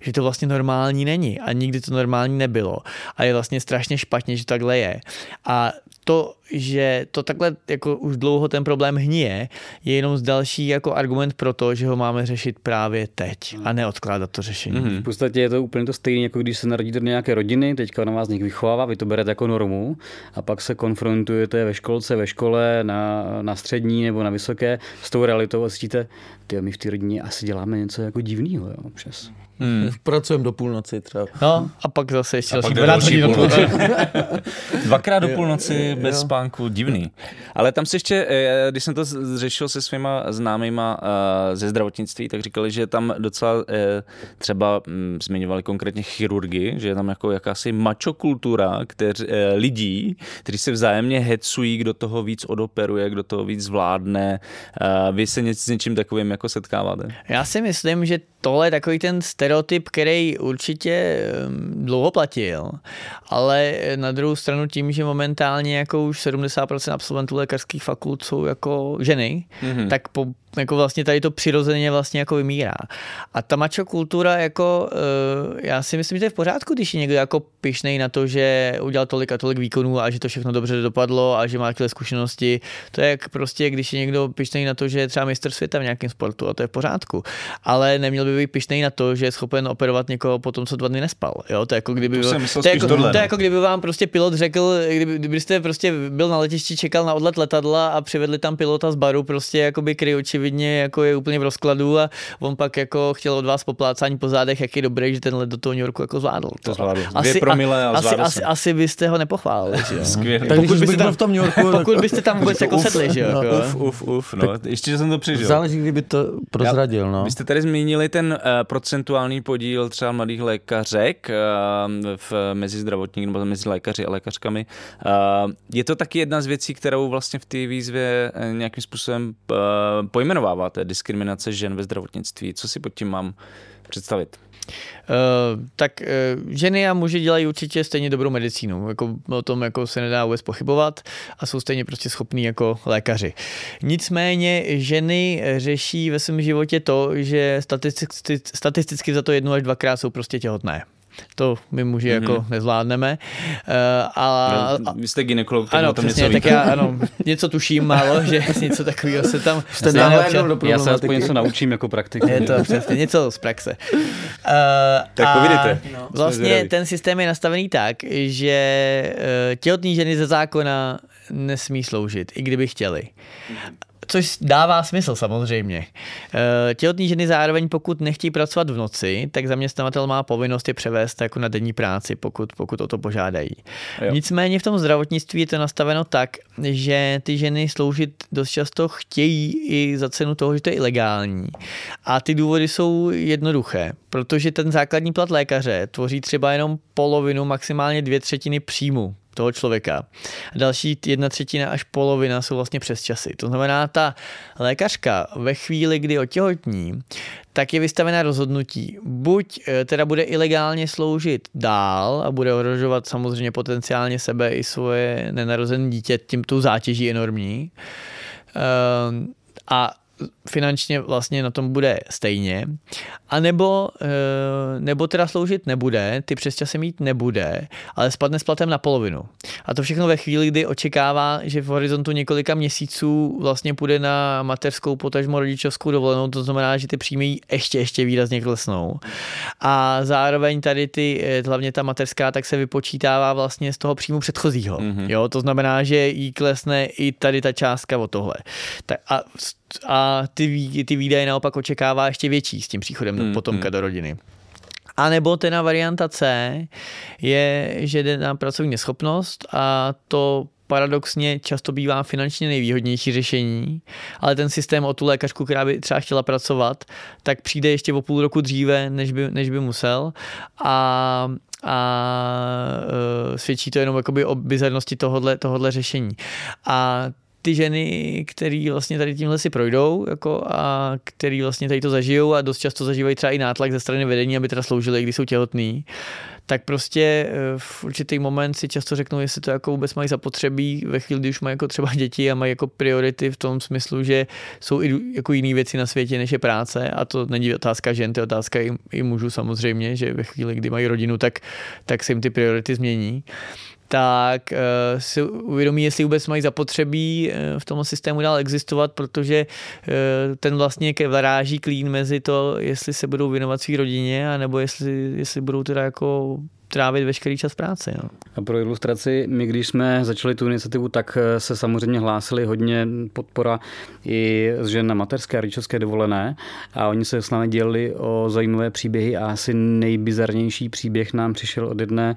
že to vlastně normální není a nikdy to normální nebylo. A je vlastně strašně špatně, že takhle je. A to, že to takhle jako už dlouho ten problém hníje, je jenom z další jako argument pro to, že ho máme řešit právě teď a neodkládat to řešení. Mm-hmm. V podstatě je to úplně to stejné, jako když se narodíte do nějaké rodiny, teďka na vás někdo vychovává, vy to berete jako normu a pak se konfrontujete ve školce, ve škole, na, na střední nebo na vysoké s tou realitou a zjistíte, ty my v té rodině asi děláme něco jako divného občas. Hmm. Pracujeme do půlnoci třeba. No a pak zase ještě další 12 hodin do půlnoci. Dvakrát do půlnoci bez jo. spánku, divný. Ale tam se ještě, eh, když jsem to řešil se svýma známýma eh, ze zdravotnictví, tak říkali, že tam docela eh, třeba hm, zmiňovali konkrétně chirurgy, že je tam jako jakási mačokultura kteř, lidí, kteří se vzájemně hecují, kdo toho víc odoperuje, kdo toho víc zvládne. Vy se s něčím takovým jako setkáváte? Já si myslím, že tohle je takový ten stereotyp, který určitě dlouho platil, ale na druhou stranu tím, že momentálně jako už 70% absolventů lékařských fakult jsou jako ženy, mm-hmm. tak po jako vlastně tady to přirozeně vlastně jako vymírá. A ta macho kultura jako, uh, já si myslím, že to je v pořádku, když je někdo jako pišnej na to, že udělal tolik a tolik výkonů a že to všechno dobře dopadlo a že má takové zkušenosti. To je jak prostě, když je někdo pišnej na to, že je třeba mistr světa v nějakém sportu a to je v pořádku. Ale neměl by být pišnej na to, že je schopen operovat někoho po tom, co dva dny nespal. Jo? To je jako kdyby, To to, je jako, tohle, to je jako kdyby vám prostě pilot řekl, kdyby, kdybyste prostě byl na letišti, čekal na odlet letadla a přivedli tam pilota z baru, prostě jakoby, který očividně jako je úplně v rozkladu a on pak jako chtěl od vás poplácání po zádech, jak je dobrý, že ten let do toho New Yorku jako zvládl. To zvládl. Dvě promile a asi, zvládl asi, jsem. asi, byste ho nepochválili. Skvělý. Tak Pokud když byste tam- v tom New Yorku, Pokud byste tam vůbec jako Uf, sedli, že jo? no, jako. Uf, uf, uf, no. Ještě, že jsem to přežil. záleží, kdyby to prozradil, no. Vy jste tady zmínili ten uh, procentuální podíl třeba mladých lékařek uh, v, mezi zdravotníky nebo mezi lékaři a lékařkami. Uh, je to taky jedna z věcí, kterou vlastně v té výzvě nějakým způsobem uh, pojmenováváte, diskriminace žen ve zdravotnictví. Co si pod tím mám představit? Uh, tak uh, ženy a muži dělají určitě stejně dobrou medicínu. Jako, o tom jako se nedá vůbec pochybovat a jsou stejně prostě schopní jako lékaři. Nicméně ženy řeší ve svém životě to, že statisticky, statisticky za to jednu až dvakrát jsou prostě těhotné. To my muži mm-hmm. jako nezvládneme. Uh, a, No, vy jste ginekolog, tak ano, o tom přesně, něco tak víte. já ano, něco tuším málo, že něco takového se tam Jste občas. do Já se aspoň něco naučím jako praktik. Je to přesně něco z praxe. Uh, Tak povídejte. Jsme Vlastně ten systém je nastavený tak, že uh, těhotní ženy ze zákona nesmí sloužit, i kdyby chtěli. Což dává smysl samozřejmě. Eh, Těhotní ženy zároveň, pokud nechtějí pracovat v noci, tak zaměstnavatel má povinnost je převést jako na denní práci, pokud, pokud o to požádají. Jo. Nicméně v tom zdravotnictví je to nastaveno tak, že ty ženy sloužit dost často chtějí i za cenu toho, že to je ilegální. A ty důvody jsou jednoduché, protože ten základní plat lékaře tvoří třeba jenom polovinu, maximálně dvě třetiny příjmu toho člověka. A další jedna třetina až polovina jsou vlastně přes časy. To znamená, ta lékařka ve chvíli, kdy otěhotní, tak je vystavená rozhodnutí. Buď eh, teda bude ilegálně sloužit dál a bude ohrožovat samozřejmě potenciálně sebe i svoje nenarozené dítě tím tou zátěží enormní. Ehm, a finančně vlastně na tom bude stejně, a nebo, eh, nebo teda sloužit nebude, ty přesčasy mít nebude, ale spadne s platem na polovinu. A to všechno ve chvíli, kdy očekává, že v horizontu několika měsíců vlastně půjde na mateřskou, potažmo rodičovskou dovolenou, to znamená, že ty příjmy ještě, ještě výrazně klesnou. A zároveň tady ty, eh, hlavně ta mateřská, tak se vypočítává vlastně z toho příjmu předchozího. Mm-hmm. Jo, to znamená, že jí klesne i tady ta částka o tohle. Tak a, a ty, ty výdaje naopak očekává ještě větší s tím příchodem mm, potomka do rodiny. A nebo teda varianta C je, že jde na pracovní neschopnost a to paradoxně často bývá finančně nejvýhodnější řešení, ale ten systém o tu lékařku, která by třeba chtěla pracovat, tak přijde ještě o půl roku dříve, než by, než by musel a a e, svědčí to jenom jakoby o bizarnosti tohodle, tohodle řešení. A ty ženy, který vlastně tady tímhle si projdou jako a který vlastně tady to zažijou a dost často zažívají třeba i nátlak ze strany vedení, aby teda sloužili, když jsou těhotný, tak prostě eh, v určitý moment si často řeknou, jestli to jako vůbec mají zapotřebí ve chvíli, kdy už mají jako třeba děti a mají jako priority v tom smyslu, že jsou i jako jiné věci na světě, než je práce. A to není otázka žen, to je otázka i, i mužů samozřejmě, že ve chvíli, kdy mají rodinu, tak, tak se jim ty priority změní. Tak uh, si uvědomí, jestli vůbec mají zapotřebí uh, v tom systému dál existovat, protože uh, ten vlastně ke varáží klín mezi to, jestli se budou věnovat své rodině, anebo jestli, jestli budou teda jako trávit veškerý čas práce. No. A pro ilustraci, my když jsme začali tu iniciativu, tak eh, se samozřejmě hlásili hodně podpora i z žen na mateřské a rodičovské dovolené a oni se s námi dělili o zajímavé příběhy a asi nejbizarnější příběh nám přišel od jedné,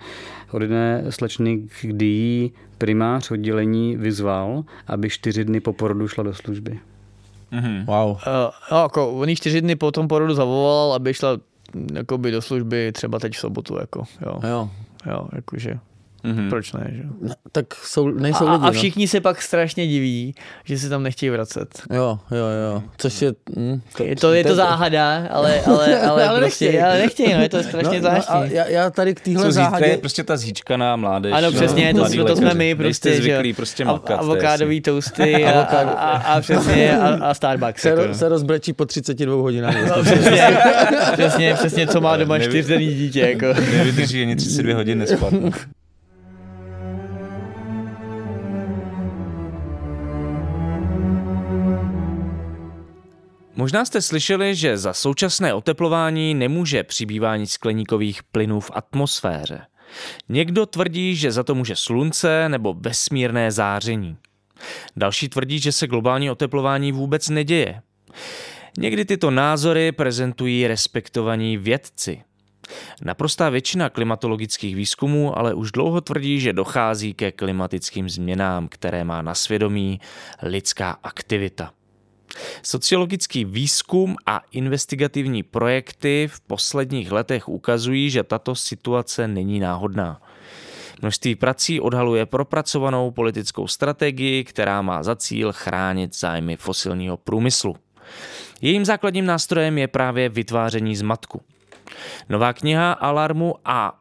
od jedné slečny, kdy jí primář oddělení vyzval, aby čtyři dny po porodu šla do služby. Wow. Uh, no, jako on jí čtyři dny po tom porodu zavolal, aby šla jakoby do služby třeba teď v sobotu. Jako, jo. Jo. Jo, jakože Mm-hmm. Proč ne, že? No, tak jsou, nejsou a, lidi, a všichni no. se pak strašně diví, že se tam nechtějí vracet. Jo, jo, jo. Což je... Mm, to, je to, je to záhada, ale, ale, ale, ale prostě, nechtějí. ale nechtějí, no, je to strašně no, zvláštní. No, já, já, tady k téhle záhadě... je prostě ta zíčkaná mládež. Ano, přesně, no, to, jsme, to jsme my prostě, zvyklí že? prostě makat. Avokádový toasty a, a, a, a, přesně, a, a Starbucks. Se, jako. se rozbrečí po 32 hodinách. No, přesně, přesně, přesně, co má doma čtyřdenní dítě. Jako. Nevydrží ani 32 hodin nespat. Možná jste slyšeli, že za současné oteplování nemůže přibývání skleníkových plynů v atmosféře. Někdo tvrdí, že za to může slunce nebo vesmírné záření. Další tvrdí, že se globální oteplování vůbec neděje. Někdy tyto názory prezentují respektovaní vědci. Naprostá většina klimatologických výzkumů ale už dlouho tvrdí, že dochází ke klimatickým změnám, které má na svědomí lidská aktivita. Sociologický výzkum a investigativní projekty v posledních letech ukazují, že tato situace není náhodná. Množství prací odhaluje propracovanou politickou strategii, která má za cíl chránit zájmy fosilního průmyslu. Jejím základním nástrojem je právě vytváření zmatku. Nová kniha Alarmu a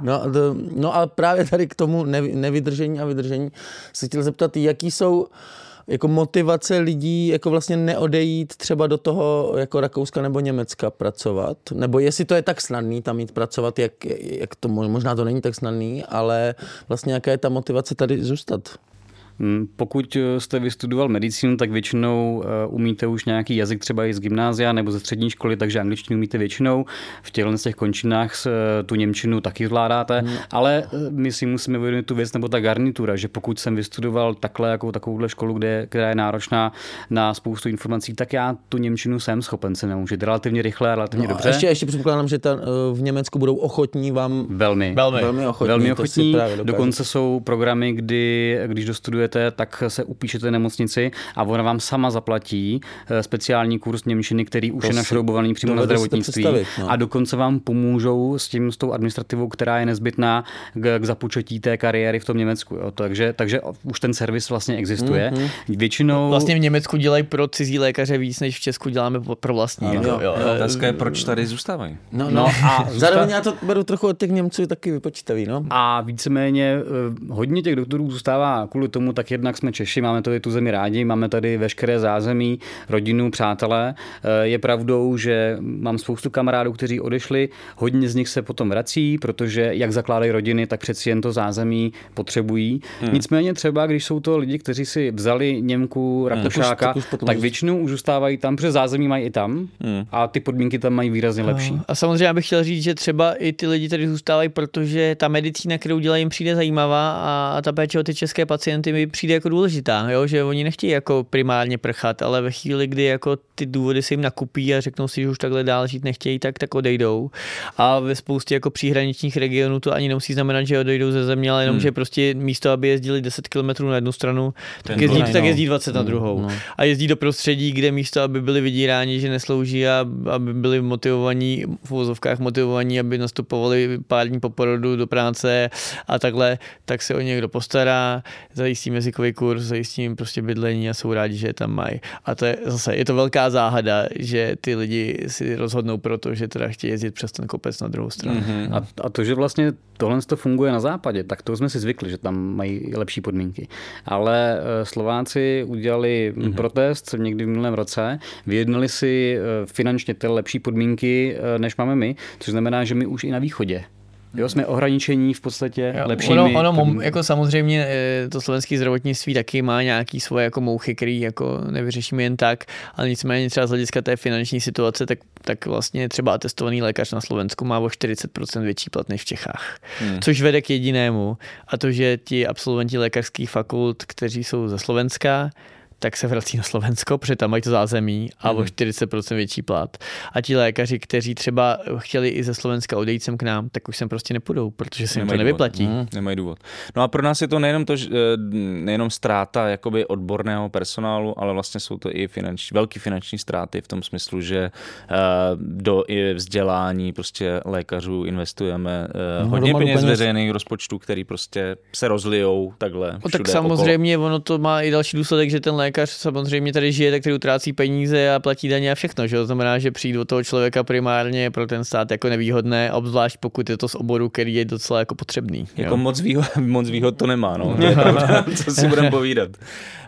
No, no a právě tady k tomu nevydržení a vydržení se chtěl zeptat, jaký jsou jako motivace lidí jako vlastně neodejít třeba do toho jako Rakouska nebo Německa pracovat? Nebo jestli to je tak snadný tam jít pracovat, jak, jak to možná to není tak snadný, ale vlastně jaká je ta motivace tady zůstat? Mm, pokud eh, jste vystudoval medicínu, tak většinou eh, umíte už nějaký jazyk třeba i z gymnázia nebo ze střední školy, takže angličtinu umíte většinou. V těchto těch končinách eh, tu Němčinu taky zvládáte, hmm. ale my si musíme uvědomit tu věc nebo ta garnitura, že pokud jsem vystudoval takhle jako takovouhle školu, kde, která je náročná na spoustu informací, tak já tu Němčinu jsem schopen se naučit relativně rychle a relativně no, dobře. Ještě, ještě předpokládám, že ta, v Německu budou ochotní vám. Velmi. Velmi, velmi ochotní. Velmi ochotní. Dokonce jsou programy, kdy, když dostudujete studujete, tak se upíšete nemocnici a ona vám sama zaplatí eh, speciální kurz Němčiny, který už to je našroubovaný přímo na zdravotnictví. No. A dokonce vám pomůžou s tím, s tou administrativou, která je nezbytná k, k započetí té kariéry v tom Německu. Jo. Takže, takže už ten servis vlastně existuje. Mm-hmm. Většinou... Vlastně v Německu dělají pro cizí lékaře víc, než v Česku děláme pro vlastní. Ano, jo, jo. Otázka je, proč tady zůstávají. No, no, no a zároveň já to beru trochu od těch Němců taky vypočítavý. No. A víceméně eh, hodně těch doktorů zůstává kvůli tomu, tak jednak jsme Češi, máme tady tu zemi rádi, máme tady veškeré zázemí, rodinu, přátelé. Eh, je pravdou, že mám spoustu kamarádů, kteří odešli, hodně z nich se potom vrací, protože jak zakládají rodiny, tak přeci jen to zázemí potřebují. Hmm. Nicméně třeba, když jsou to lidi, kteří si vzali Němku. Rakušáka, hmm. tak, tak většinou už zůstávají tam, protože zázemí mají i tam hmm. a ty podmínky tam mají výrazně lepší. A samozřejmě bych chtěl říct, že třeba i ty lidi tady zůstávají, protože ta medicína, kterou dělají, jim přijde zajímavá a ta péče o ty české pacienty mi přijde jako důležitá, jo? že oni nechtějí jako primárně prchat, ale ve chvíli, kdy jako ty důvody se jim nakupí a řeknou si, že už takhle dál žít nechtějí, tak, tak odejdou. A ve spoustě jako příhraničních regionů to ani nemusí znamenat, že odejdou ze země, ale jenom, hmm. že prostě místo, aby jezdili 10 km na jednu stranu, tak jezdí, tak jezdí 20 na hmm, druhou. No. A jezdí do prostředí, kde místo, aby byli vydíráni, že neslouží a aby byli motivovaní, v vozovkách motivovaní, aby nastupovali pár dní po porodu do práce a takhle, tak se o někdo postará, zajistí jazykový kurz, zajistí jim prostě bydlení a jsou rádi, že je tam mají. A to je zase, je to velká záhada, že ty lidi si rozhodnou proto, že teda chtějí jezdit přes ten kopec na druhou stranu. Mm-hmm. A, a to, že vlastně tohle to funguje na západě, tak to jsme si zvykli, že tam mají lepší podmínky. Ale eh, Slováci udělali mm-hmm. protest někdy v minulém roce, vyjednali si eh, finančně ty lepší podmínky, eh, než máme my, což znamená, že my už i na východě Jo, jsme ohraničení v podstatě Jo, lepšími. Ono, ono mom, jako samozřejmě eh, to slovenské zdravotnictví taky má nějaký svoje jako mouchy, který jako nevyřešíme jen tak, ale nicméně třeba z hlediska té finanční situace, tak, tak vlastně třeba atestovaný lékař na Slovensku má o 40% větší plat než v Čechách. Hmm. Což vede k jedinému a to, že ti absolventi lékařských fakult, kteří jsou ze Slovenska, tak se vrací na Slovensko, protože tam mají to zázemí a o 40% větší plat. A ti lékaři, kteří třeba chtěli i ze Slovenska odejít sem k nám, tak už sem prostě nepůjdou, protože se jim to Nemají nevyplatí. Důvod. Nemají důvod. No a pro nás je to nejenom, to, eh, nejenom ztráta jakoby odborného personálu, ale vlastně jsou to i finanční, velký finanční ztráty v tom smyslu, že eh, do i vzdělání prostě lékařů investujeme eh, hodně peněz veřejných rozpočtů, který prostě se rozlijou takhle No, tak samozřejmě ono to má i další důsledek, že ten lékař samozřejmě tady žije, tak který utrácí peníze a platí daně a všechno. Že? jo? To znamená, že přijít do toho člověka primárně pro ten stát jako nevýhodné, obzvlášť pokud je to z oboru, který je docela jako potřebný. Jako jo. moc výhod, moc výhod to nemá, no. To je pravda, co si budeme povídat.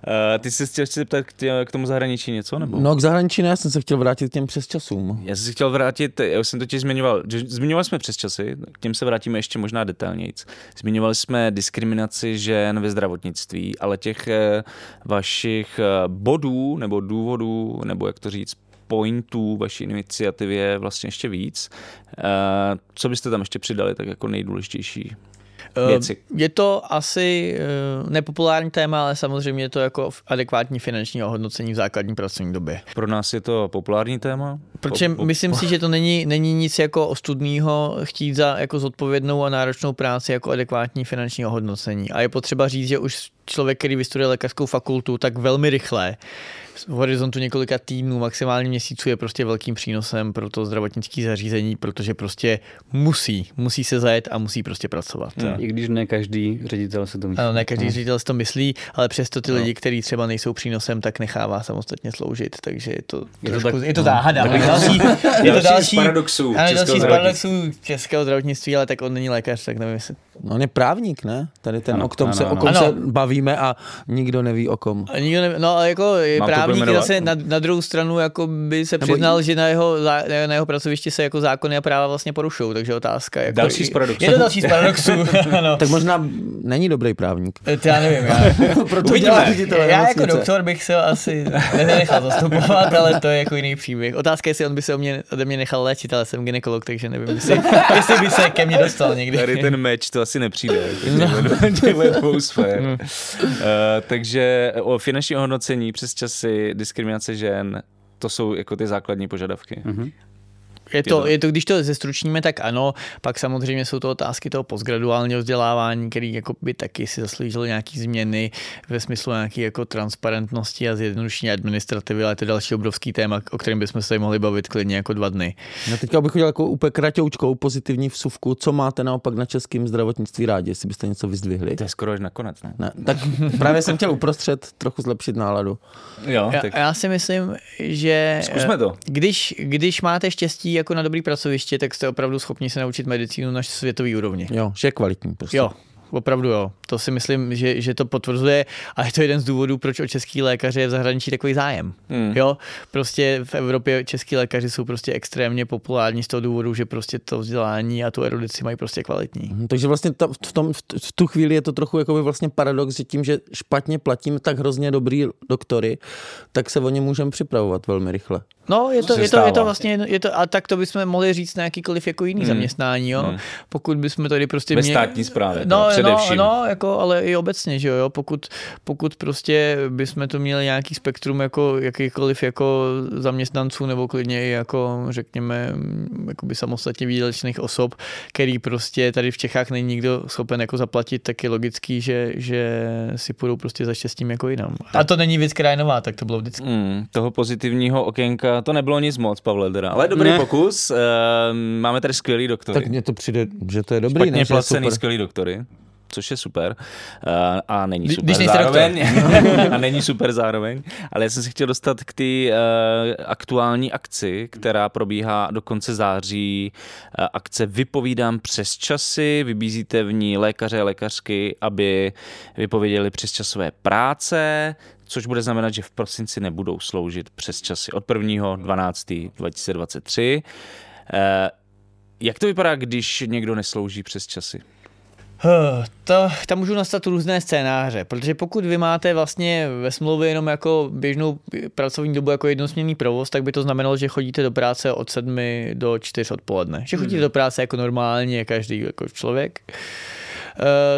Uh, ty jsi chtěl se zeptat k, tě, k tomu zahraničí něco, nebo? No k zahraničí ne, já jsem se chtěl vrátit k těm přes časům. Já jsem si chtěl vrátit, já už jsem totiž zmiňoval, že zmiňovali jsme přes časy, k těm se vrátíme ještě možná detailnějc. Zmiňovali jsme diskriminaci žen ve zdravotnictví, ale těch eh, vašich eh, bodů nebo důvodů, nebo jak to říct, pointů vaší iniciativy je vlastně ještě víc. Eh, Co byste tam ještě přidali tak jako nejdůležitější věci? Je to asi eh, nepopulární téma, ale samozřejmě je to jako adekvátní finanční ohodnocení v základní pracovní době. Pro nás je to populární téma? Protože Po- po- myslím si, že to není, není nic jako ostudného chtít za jako zodpovědnou a náročnou práci jako adekvátní finanční ohodnocení. A je potřeba říct, že už člověk, který vystuduje lékařskou fakultu, tak velmi rychle v horizontu několika týdnů, maximálně měsíců je prostě velkým přínosem pro to zdravotnické zařízení, protože prostě musí, musí se zajet a musí prostě pracovat. Hmm. I když ne každý ředitel se to myslí. Ano, ne každý ředitel si to myslí, ale přesto ty lidi, kteří třeba nejsou přínosem, tak nechává samostatně sloužit, takže je to, Je to trošku, tak- je to no. záhada. Tak- další, je to Další z další, paradoxů ano, českého další z zdravotnictví. paradoxů českého zdravotnictví, ale tak on není lékař, tak nevím, jestli No on je právník, ne? Tady ten, Ano, o tom, ano, se, o ano. kom Ano. se bavíme a nikdo neví o kom. A Nikdo ne, no ale jako je Mám to právník zase na, na, druhou stranu jako by se Nebo přiznal, i- že na jeho, na jeho pracovišti se jako zákony a práva vlastně porušují, takže otázka jako, Další z paradoxů. Je to další z paradoxů, ano. Tak možná není dobrý právník. To já nevím, já, Proto Uvidíme. dělá ředitel já jako doktor bych se asi nenechal zastupovat, ale to je jako jiný příběh. Otázka je, jestli on by se o mě, ode mě nechal léčit, ale jsem ginekolog, takže nevím, jestli, jestli by se ke mně dostal někdy. Tady ten meč, to asi nepřijde. jako těchto- Těchto dvou sfér. Uh, takže o finanční ohodnocení přes časy, diskriminace žen, to jsou jako ty základní požadavky. Mhm. Je to, je to, když to zestručníme, tak ano. Pak samozřejmě jsou to otázky toho postgraduálního vzdělávání, který jako by taky si zasloužil nějaký změny ve smyslu nějaké jako transparentnosti a zjednodušení administrativy, ale to je další obrovský téma, o kterém bychom se tady mohli bavit klidně jako dva dny. No teďka bych udělal jako úplně kratoučkou pozitivní vsuvku. Co máte naopak na českém zdravotnictví rádi, jestli byste něco vyzdvihli? To je skoro až nakonec, ne? Ne, tak právě jsem chtěl uprostřed trochu zlepšit náladu. Jo, Já, tak já si myslím, že zkusme to. když, když máte štěstí jako na dobrý pracoviště, tak jste opravdu schopni se naučit medicínu na světový úrovni. Jo, že je kvalitní prostě. Jo, opravdu jo. To si myslím, že, že to potvrzuje a je to jeden z důvodů, proč o český lékaře je v zahraničí takový zájem. Hmm. Jo, prostě v Evropě český lékaři jsou prostě extrémně populární z toho důvodu, že prostě to vzdělání a tu erudici mají prostě kvalitní. Mhm, Takže vlastně ta, v, tom, v t- v tu chvíli je to trochu jako by vlastně paradox, že tím, že špatně platíme tak hrozně dobrý doktory, tak se o ně můžeme připravovat velmi rychle. No, je to, je to, je to vlastně, je to, a tak to bychom mohli říct na jakýkoliv jako jiný Hmm. zaměstnání, jo. Hmm. Pokud bychom tady prostě Ve mě- státní správě, No, především. no, no, jako, ale i obecně, že jo, jo. Pokud, pokud prostě bychom tu měli nějaký spektrum jako jakýkoliv jako zaměstnanců nebo klidně i jako řekněme jakoby samostatně výdělečných osob, který prostě tady v Čechách není nikdo schopen jako zaplatit, tak je logický, že, že si půjdou prostě za štěstím jako jinam. A to není věc, která je nová, tak to bylo vždycky. Mm, toho pozitivního okénka, to nebylo nic moc, Pavle, teda. Ale dobrý Ne. pokus. Uh, máme tady skvělý doktory. Tak mně to přijde, že to je dobrý, Špatně ne? Placený super. skvělý doktory, což je super. A není super když zároveň. a není super zároveň. Ale já jsem se chtěl dostat k té uh, aktuální akci, která probíhá do konce září. Uh, akce Vypovídám přes časy. Vybízíte v ní lékaře a lékařky, aby vypověděli přes časové práce, což bude znamenat, že v prosinci nebudou sloužit přes časy od 1. 12. 2023. Eh, Jak to vypadá, když někdo neslouží přes časy? To, tam můžou nastat různé scénáře, protože pokud vy máte vlastně ve smlouvě jenom jako běžnou pracovní dobu jako jednosměrný provoz, tak by to znamenalo, že chodíte do práce od 7 do 4 odpoledne. Že chodíte mm. do práce jako normálně každý jako člověk. Eh,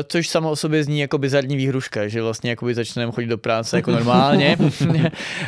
což samo o sobě zní jako bizarní výhruška, že vlastně jakoby začneme chodit do práce jako normálně.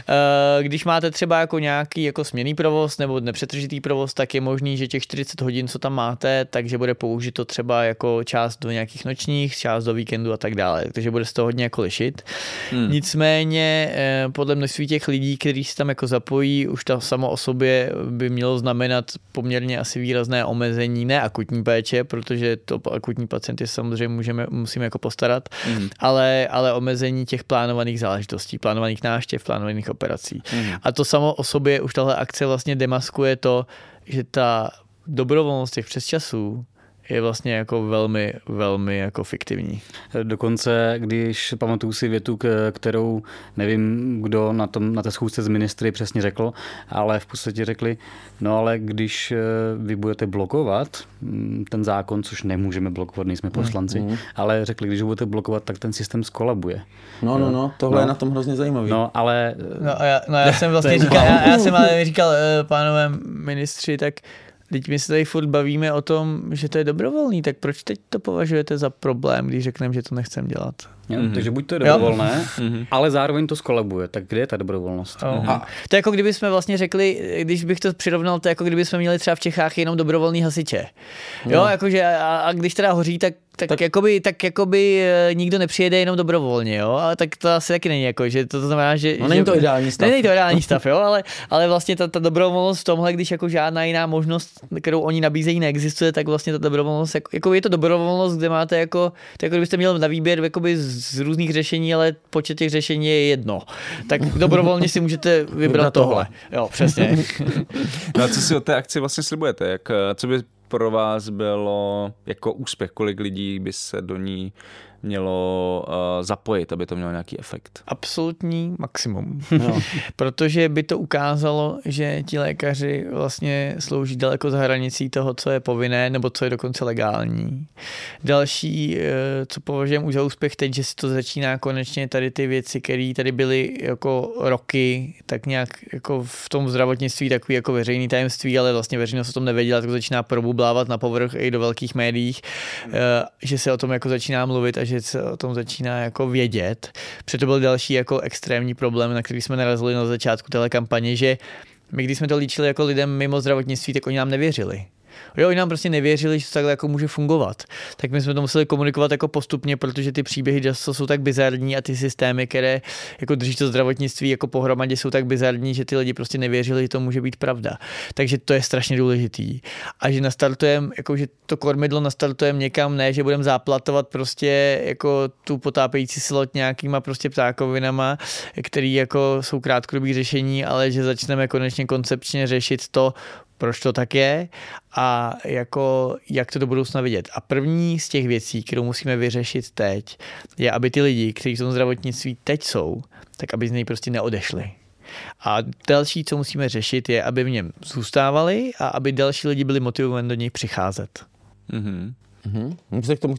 Eh, když máte třeba jako nějaký jako směný provoz nebo nepřetržitý provoz, tak je možný, že těch 40 hodin, co tam máte, takže bude použito třeba jako část do nějakých nočních, část do víkendu a tak dále. Takže bude se to hodně jako lišit. Hmm. Nicméně eh, podle množství těch lidí, kteří se tam jako zapojí, už to samo o sobě by mělo znamenat poměrně asi výrazné omezení, ne akutní péče, protože to akutní pacient je samozřejmě samozřejmě můžeme, musíme jako postarat, mm. ale, ale omezení těch plánovaných záležitostí, plánovaných náštěv, plánovaných operací. Mm. A to samo o sobě už tahle akce vlastně demaskuje to, že ta dobrovolnost těch přesčasů je vlastně jako velmi, velmi jako fiktivní. Dokonce, když pamatuju si větu, kterou nevím, kdo na, tom, na té schůzce z ministry přesně řekl, ale v podstatě řekli, no ale když eh, vy budete blokovat mm, ten zákon, což nemůžeme blokovat, nejsme poslanci, mm. ale řekli, když ho budete blokovat, tak ten systém skolabuje. No, no, no, tohle no. je na tom hrozně zajímavé. No, ale... No, já, no, já jsem vlastně říkal, já, já jsem ale říkal, eh, pánové ministři, tak Teď my se tady furt bavíme o tom, že to je dobrovolný, tak proč teď to považujete za problém, když řekneme, že to nechcem dělat? Jo, mm-hmm. Takže buď to je dobrovolné, mm-hmm. ale zároveň to skolabuje. Tak kde je ta dobrovolnost? Oh. Mm-hmm. A to je jako kdyby jsme vlastně řekli, když bych to přirovnal, to je jako kdyby jsme měli třeba v Čechách jenom dobrovolný hasiče. Jo, no. jakože a, a když teda hoří, tak tak, tak, jakoby, tak jakoby eh, nikdo nepřijede jenom dobrovolně, jo, ale tak to asi taky není jako, že to, to znamená, že... No není to ideální stav. Není to ideální stav, jo, ale, ale vlastně ta, ta dobrovolnost v tomhle, když jako žádná jiná možnost, kterou oni nabízejí, neexistuje, tak vlastně ta dobrovolnost, jako, jako je to dobrovolnost, kde máte jako, to jako kdybyste měli na výběr jakoby z různých řešení, ale počet těch řešení je jedno. Tak dobrovolně si můžete vybrat, vybrat tohle. Jo, přesně. no a co si od té akci vlastně slibujete? Jak, co by pro vás bylo jako úspěch? Kolik lidí by se do ní mělo uh, zapojit, aby to mělo nějaký efekt? Absolutní maximum. No. Protože by to ukázalo, že ti lékaři vlastně slouží daleko za hranicí toho, co je povinné, nebo co je dokonce legální. Další, uh, co považujeme už za úspěch teď, že se to začíná konečně tady ty věci, které tady byly jako roky, tak nějak jako v tom zdravotnictví takový jako veřejný tajemství, ale vlastně veřejnost o tom nevěděla, tak to začíná probublávat na povrch i do velkých médiích, uh, že se o tom jako začíná mluvit a že se o tom začíná jako vědět. Přitom byl další jako extrémní problém, na který jsme narazili na začátku té kampaně, že my když jsme to líčili jako lidem mimo zdravotnictví, tak oni nám nevěřili. Jo, oni nám prostě nevěřili, že to takhle jako může fungovat. Tak my jsme to museli komunikovat jako postupně, protože ty příběhy často jsou tak bizarní a ty systémy, které jako drží to zdravotnictví jako pohromadě, jsou tak bizarní, že ty lidi prostě nevěřili, že to může být pravda. Takže to je strašně důležitý. A že nastartujeme, jako že to kormidlo nastartujeme někam, ne, že budeme záplatovat prostě jako tu potápějící slot nějakýma prostě ptákovinama, který jako jsou krátkodobý řešení, ale že začneme konečně koncepčně řešit to, proč to tak je a jako, jak to do budoucna vidět. A první z těch věcí, kterou musíme vyřešit teď, je, aby ty lidi, kteří v tom zdravotnictví teď jsou, tak aby z něj prostě neodešli. A další, co musíme řešit, je, aby v něm zůstávali a aby další lidi byli motivovaní do něj přicházet. Mm-hmm. Mm-hmm. k tomu...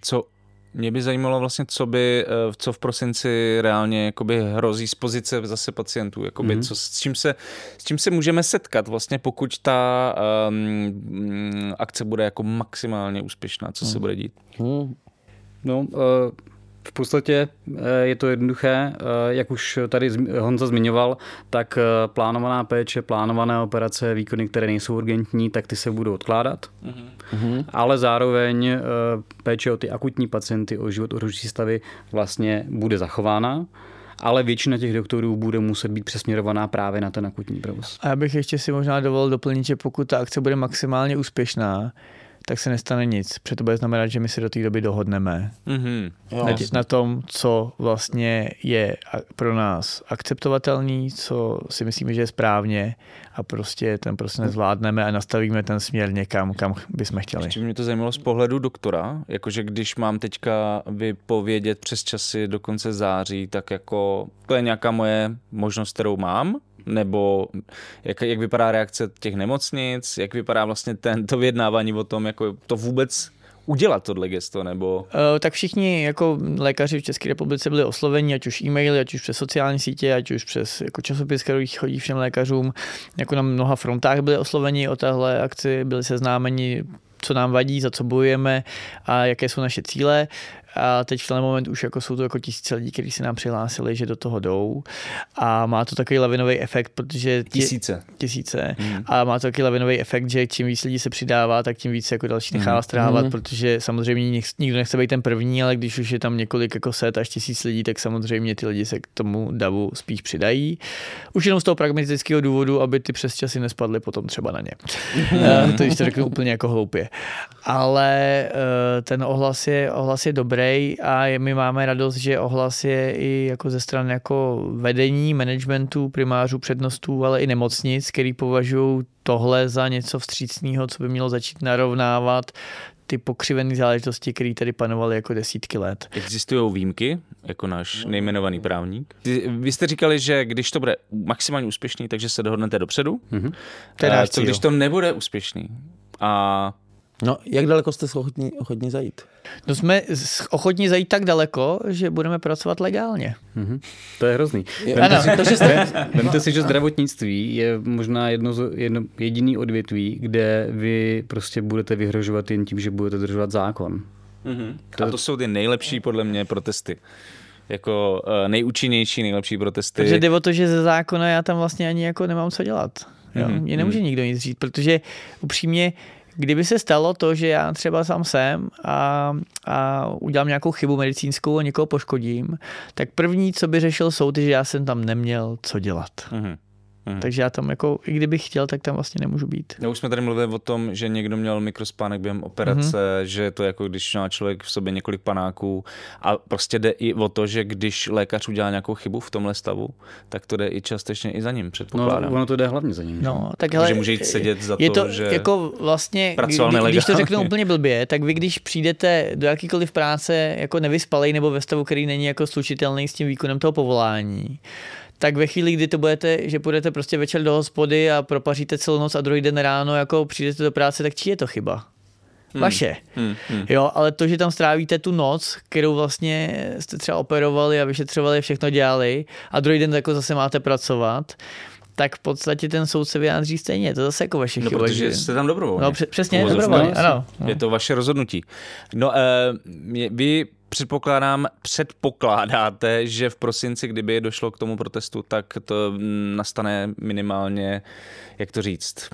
Co mě by zajímalo vlastně, co by, eh, co v prosinci reálně jakoby hrozí z pozice zase pacientů, jakoby mm-hmm. co, s, čím se, s čím se můžeme setkat vlastně, pokud ta um, akce bude jako maximálně úspěšná, co mm. se bude dít? Mm. No, uh v podstatě eh, je to jednoduché, eh, jak už tady Honza zmiňoval, tak eh, plánovaná péče, plánované operace, výkony, které nejsou urgentní, tak ty se budou odkládat. Mm-hmm. Ale zároveň péče o ty akutní pacienty, o život ohrožující stavy vlastně bude zachována ale většina těch doktorů bude muset být přesměrovaná právě na ten akutní provoz. A já bych ještě si možná dovolil doplnit, že pokud ta akce bude maximálně úspěšná, tak se nestane nic. Protože to bude znamenat, že my se do té doby dohodneme mm-hmm. na, na tom, co vlastně je pro nás akceptovatelný, co si myslíme, že je správně a prostě ten prostě nezvládneme a nastavíme ten směr někam, kam bychom chtěli. Ještě mě to zajímalo z pohledu doktora, jakože když mám teďka vypovědět přes časy do konce září, tak jako to je nějaká moje možnost, kterou mám, Nebo jak, jak vypadá reakce těch nemocnic, jak vypadá vlastně tento vyjednávání o tom, jako to vůbec udělat tohle gesto, nebo... Uh, tak všichni jako lékaři v České republice byli osloveni, ať už e-maily, ať už přes sociální sítě, ať už přes jako časopis, který chodí všem lékařům, jako na mnoha frontách byli osloveni o téhle akci, byli seznámeni co nám vadí, za co bojujeme a jaké jsou naše cíle a teď v ten moment už jako jsou to jako tisíce lidí, kteří se nám přihlásili, že do toho jdou a má to takový lavinový efekt, protože... Tě, tisíce. Tisíce. Hmm. A má to takový lavinový efekt, že čím víc lidí se přidává, tak tím víc jako další nechává hmm. strávat, hmm. protože samozřejmě nikdo nechce být ten první, ale když už je tam několik jako set až tisíc lidí, tak samozřejmě ty lidi se k tomu davu spíš přidají. Už jenom z toho pragmatického důvodu, aby ty přesčasy nespadly potom třeba na ně. Hmm. to když to řeknu úplně jako hloupě. Ale eh, ten ohlas je, ohlas je dobrý dobrý a my máme radost, že ohlas je i jako ze strany jako vedení, managementu, primářů, přednostů, ale i nemocnic, který považují tohle za něco vstřícného, co by mělo začít narovnávat ty pokřivené záležitosti, které tady panovaly jako desítky let. Existují výjimky, jako náš nejmenovaný právník. Vy jste říkali, že když to bude maximálně úspěšný, takže se dohodnete dopředu. Mm-hmm. To je co když to nebude úspěšný? A No, jak daleko jste ochotní, ochotní zajít? No jsme ochotní zajít tak daleko, že budeme pracovat legálně. Mm-hmm. To je hrozný. Vemte, si, to, že jste... Vemte si, že zdravotnictví je možná jedno, jedno jediný odvětví, kde vy prostě budete vyhrožovat jen tím, že budete dodržovat zákon. Mm-hmm. To... A to jsou ty nejlepší podle mě protesty jako uh, nejúčinnější, nejlepší protesty. Takže jde o to, že ze zákona já tam vlastně ani jako nemám co dělat. Jo? Mm-hmm. Mě nemůže mm-hmm. nikdo nic říct, protože upřímně Kdyby se stalo to, že já třeba sám jsem a, a udělám nějakou chybu medicínskou a někoho poškodím, tak první, co by řešil soud, je, že já jsem tam neměl co dělat. Mm-hmm. Hmm. Takže já tam jako, i kdybych chtěl, tak tam vlastně nemůžu být. No už jsme tady mluvili o tom, že někdo měl mikrospánek během operace, hmm. že to je jako když má člověk v sobě několik panáků a prostě jde i o to, že když lékař udělá nějakou chybu v tomhle stavu, tak to jde i částečně i za ním, předpokládám. No, ono to jde hlavně za ním. No, tak hele, že může jít sedět za je to, to že jako vlastně, kdy, když to řeknu úplně blbě, tak vy když přijdete do jakýkoliv práce jako nevyspalej nebo ve stavu, který není jako slučitelný s tím výkonem toho povolání, tak ve chvíli, kdy to budete, že půjdete prostě večer do hospody a propaříte celou noc a druhý den ráno jako přijdete do práce, tak či je to chyba? Hmm. Vaše. Hmm. Hmm. Jo, ale to, že tam strávíte tu noc, kterou vlastně jste třeba operovali a vyšetřovali, všechno dělali a druhý den jako zase máte pracovat, tak v podstatě ten soud se vyjádří stejně. To zase jako vaše no, chyba. protože že... jste tam dobrovolně. No, přesně, dobrovolně, ano. Je to vaše rozhodnutí. No, uh, vy předpokládám, předpokládáte, že v prosinci, kdyby došlo k tomu protestu, tak to nastane minimálně, jak to říct,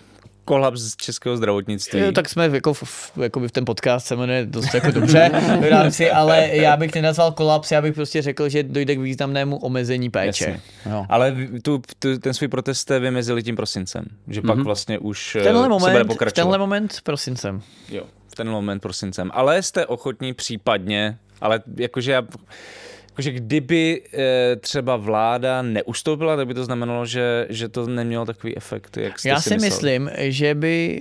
kolaps českého zdravotnictví. Jo, tak jsme jako v, jako v ten podcast se jmenuje dost jako dobře v rámci, ale já bych nenazval kolaps, já bych prostě řekl, že dojde k významnému omezení péče. No. Ale tu, tu, ten svůj protest jste vymezili tím prosincem, že mm-hmm. pak mhm. vlastně už tenhle moment, se bude pokračovat. V tenhle moment prosincem. Jo, v tenhle moment prosincem. Ale jste ochotní případně ale jakože já, jakože kdyby e, třeba vláda neustoupila, tak by to znamenalo, že, že to nemělo takový efekt, jak jste Já si, si myslel. myslím, že by,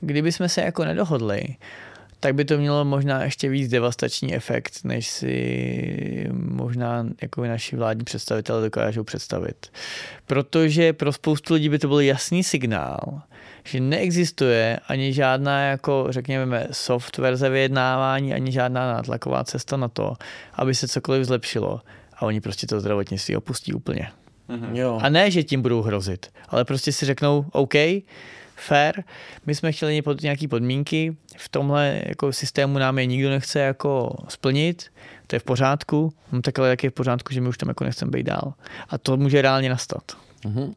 kdyby jsme se jako nedohodli, tak by to mělo možná ještě víc devastační efekt, než si možná jako naši vládní představitelé dokážou představit. Protože pro spoustu lidí by to byl jasný signál, že neexistuje ani žádná, jako řekněme, soft verze vyjednávání, ani žádná nátlaková cesta na to, aby se cokoliv zlepšilo. A oni prostě to zdravotnictví opustí úplně. Mm-hmm. Jo. A ne, že tím budou hrozit, ale prostě si řeknou, OK, fair, my jsme chtěli pod nějaké podmínky, v tomhle jako systému nám je nikdo nechce jako splnit, to je v pořádku, no tak ale tak je v pořádku, že my už tam jako nechceme být dál. A to může reálně nastat. Mm-hmm.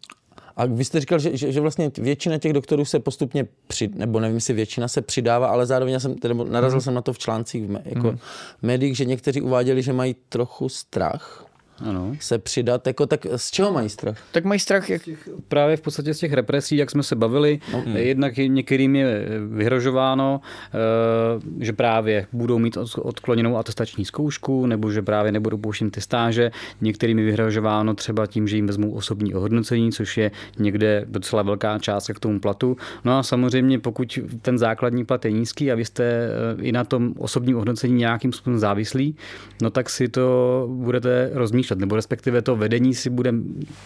A vy jste říkal, že, že, že vlastně většina těch doktorů se postupně, při, nebo nevím, jestli většina se přidává, ale zároveň jsem, tedy narazil mm. jsem na to v článcích v jako mm. médiích, že někteří uváděli, že mají trochu strach ano. se přidat. Jako, tak z čeho mají strach? Tak mají strach jak... právě v podstatě z těch represí, jak jsme se bavili. No. Hmm. Jednak některým je vyhrožováno, eh, že právě budou mít odkloněnou atestační zkoušku, nebo že právě nebudou pouštět ty stáže. Některým je vyhrožováno třeba tím, že jim vezmou osobní ohodnocení, což je někde docela velká částka k tomu platu. No a samozřejmě, pokud ten základní plat je nízký a vy jste eh, i na tom osobním ohodnocení nějakým způsobem závislí, no tak si to budete rozmýšlet zamýšlet, nebo respektive to vedení si bude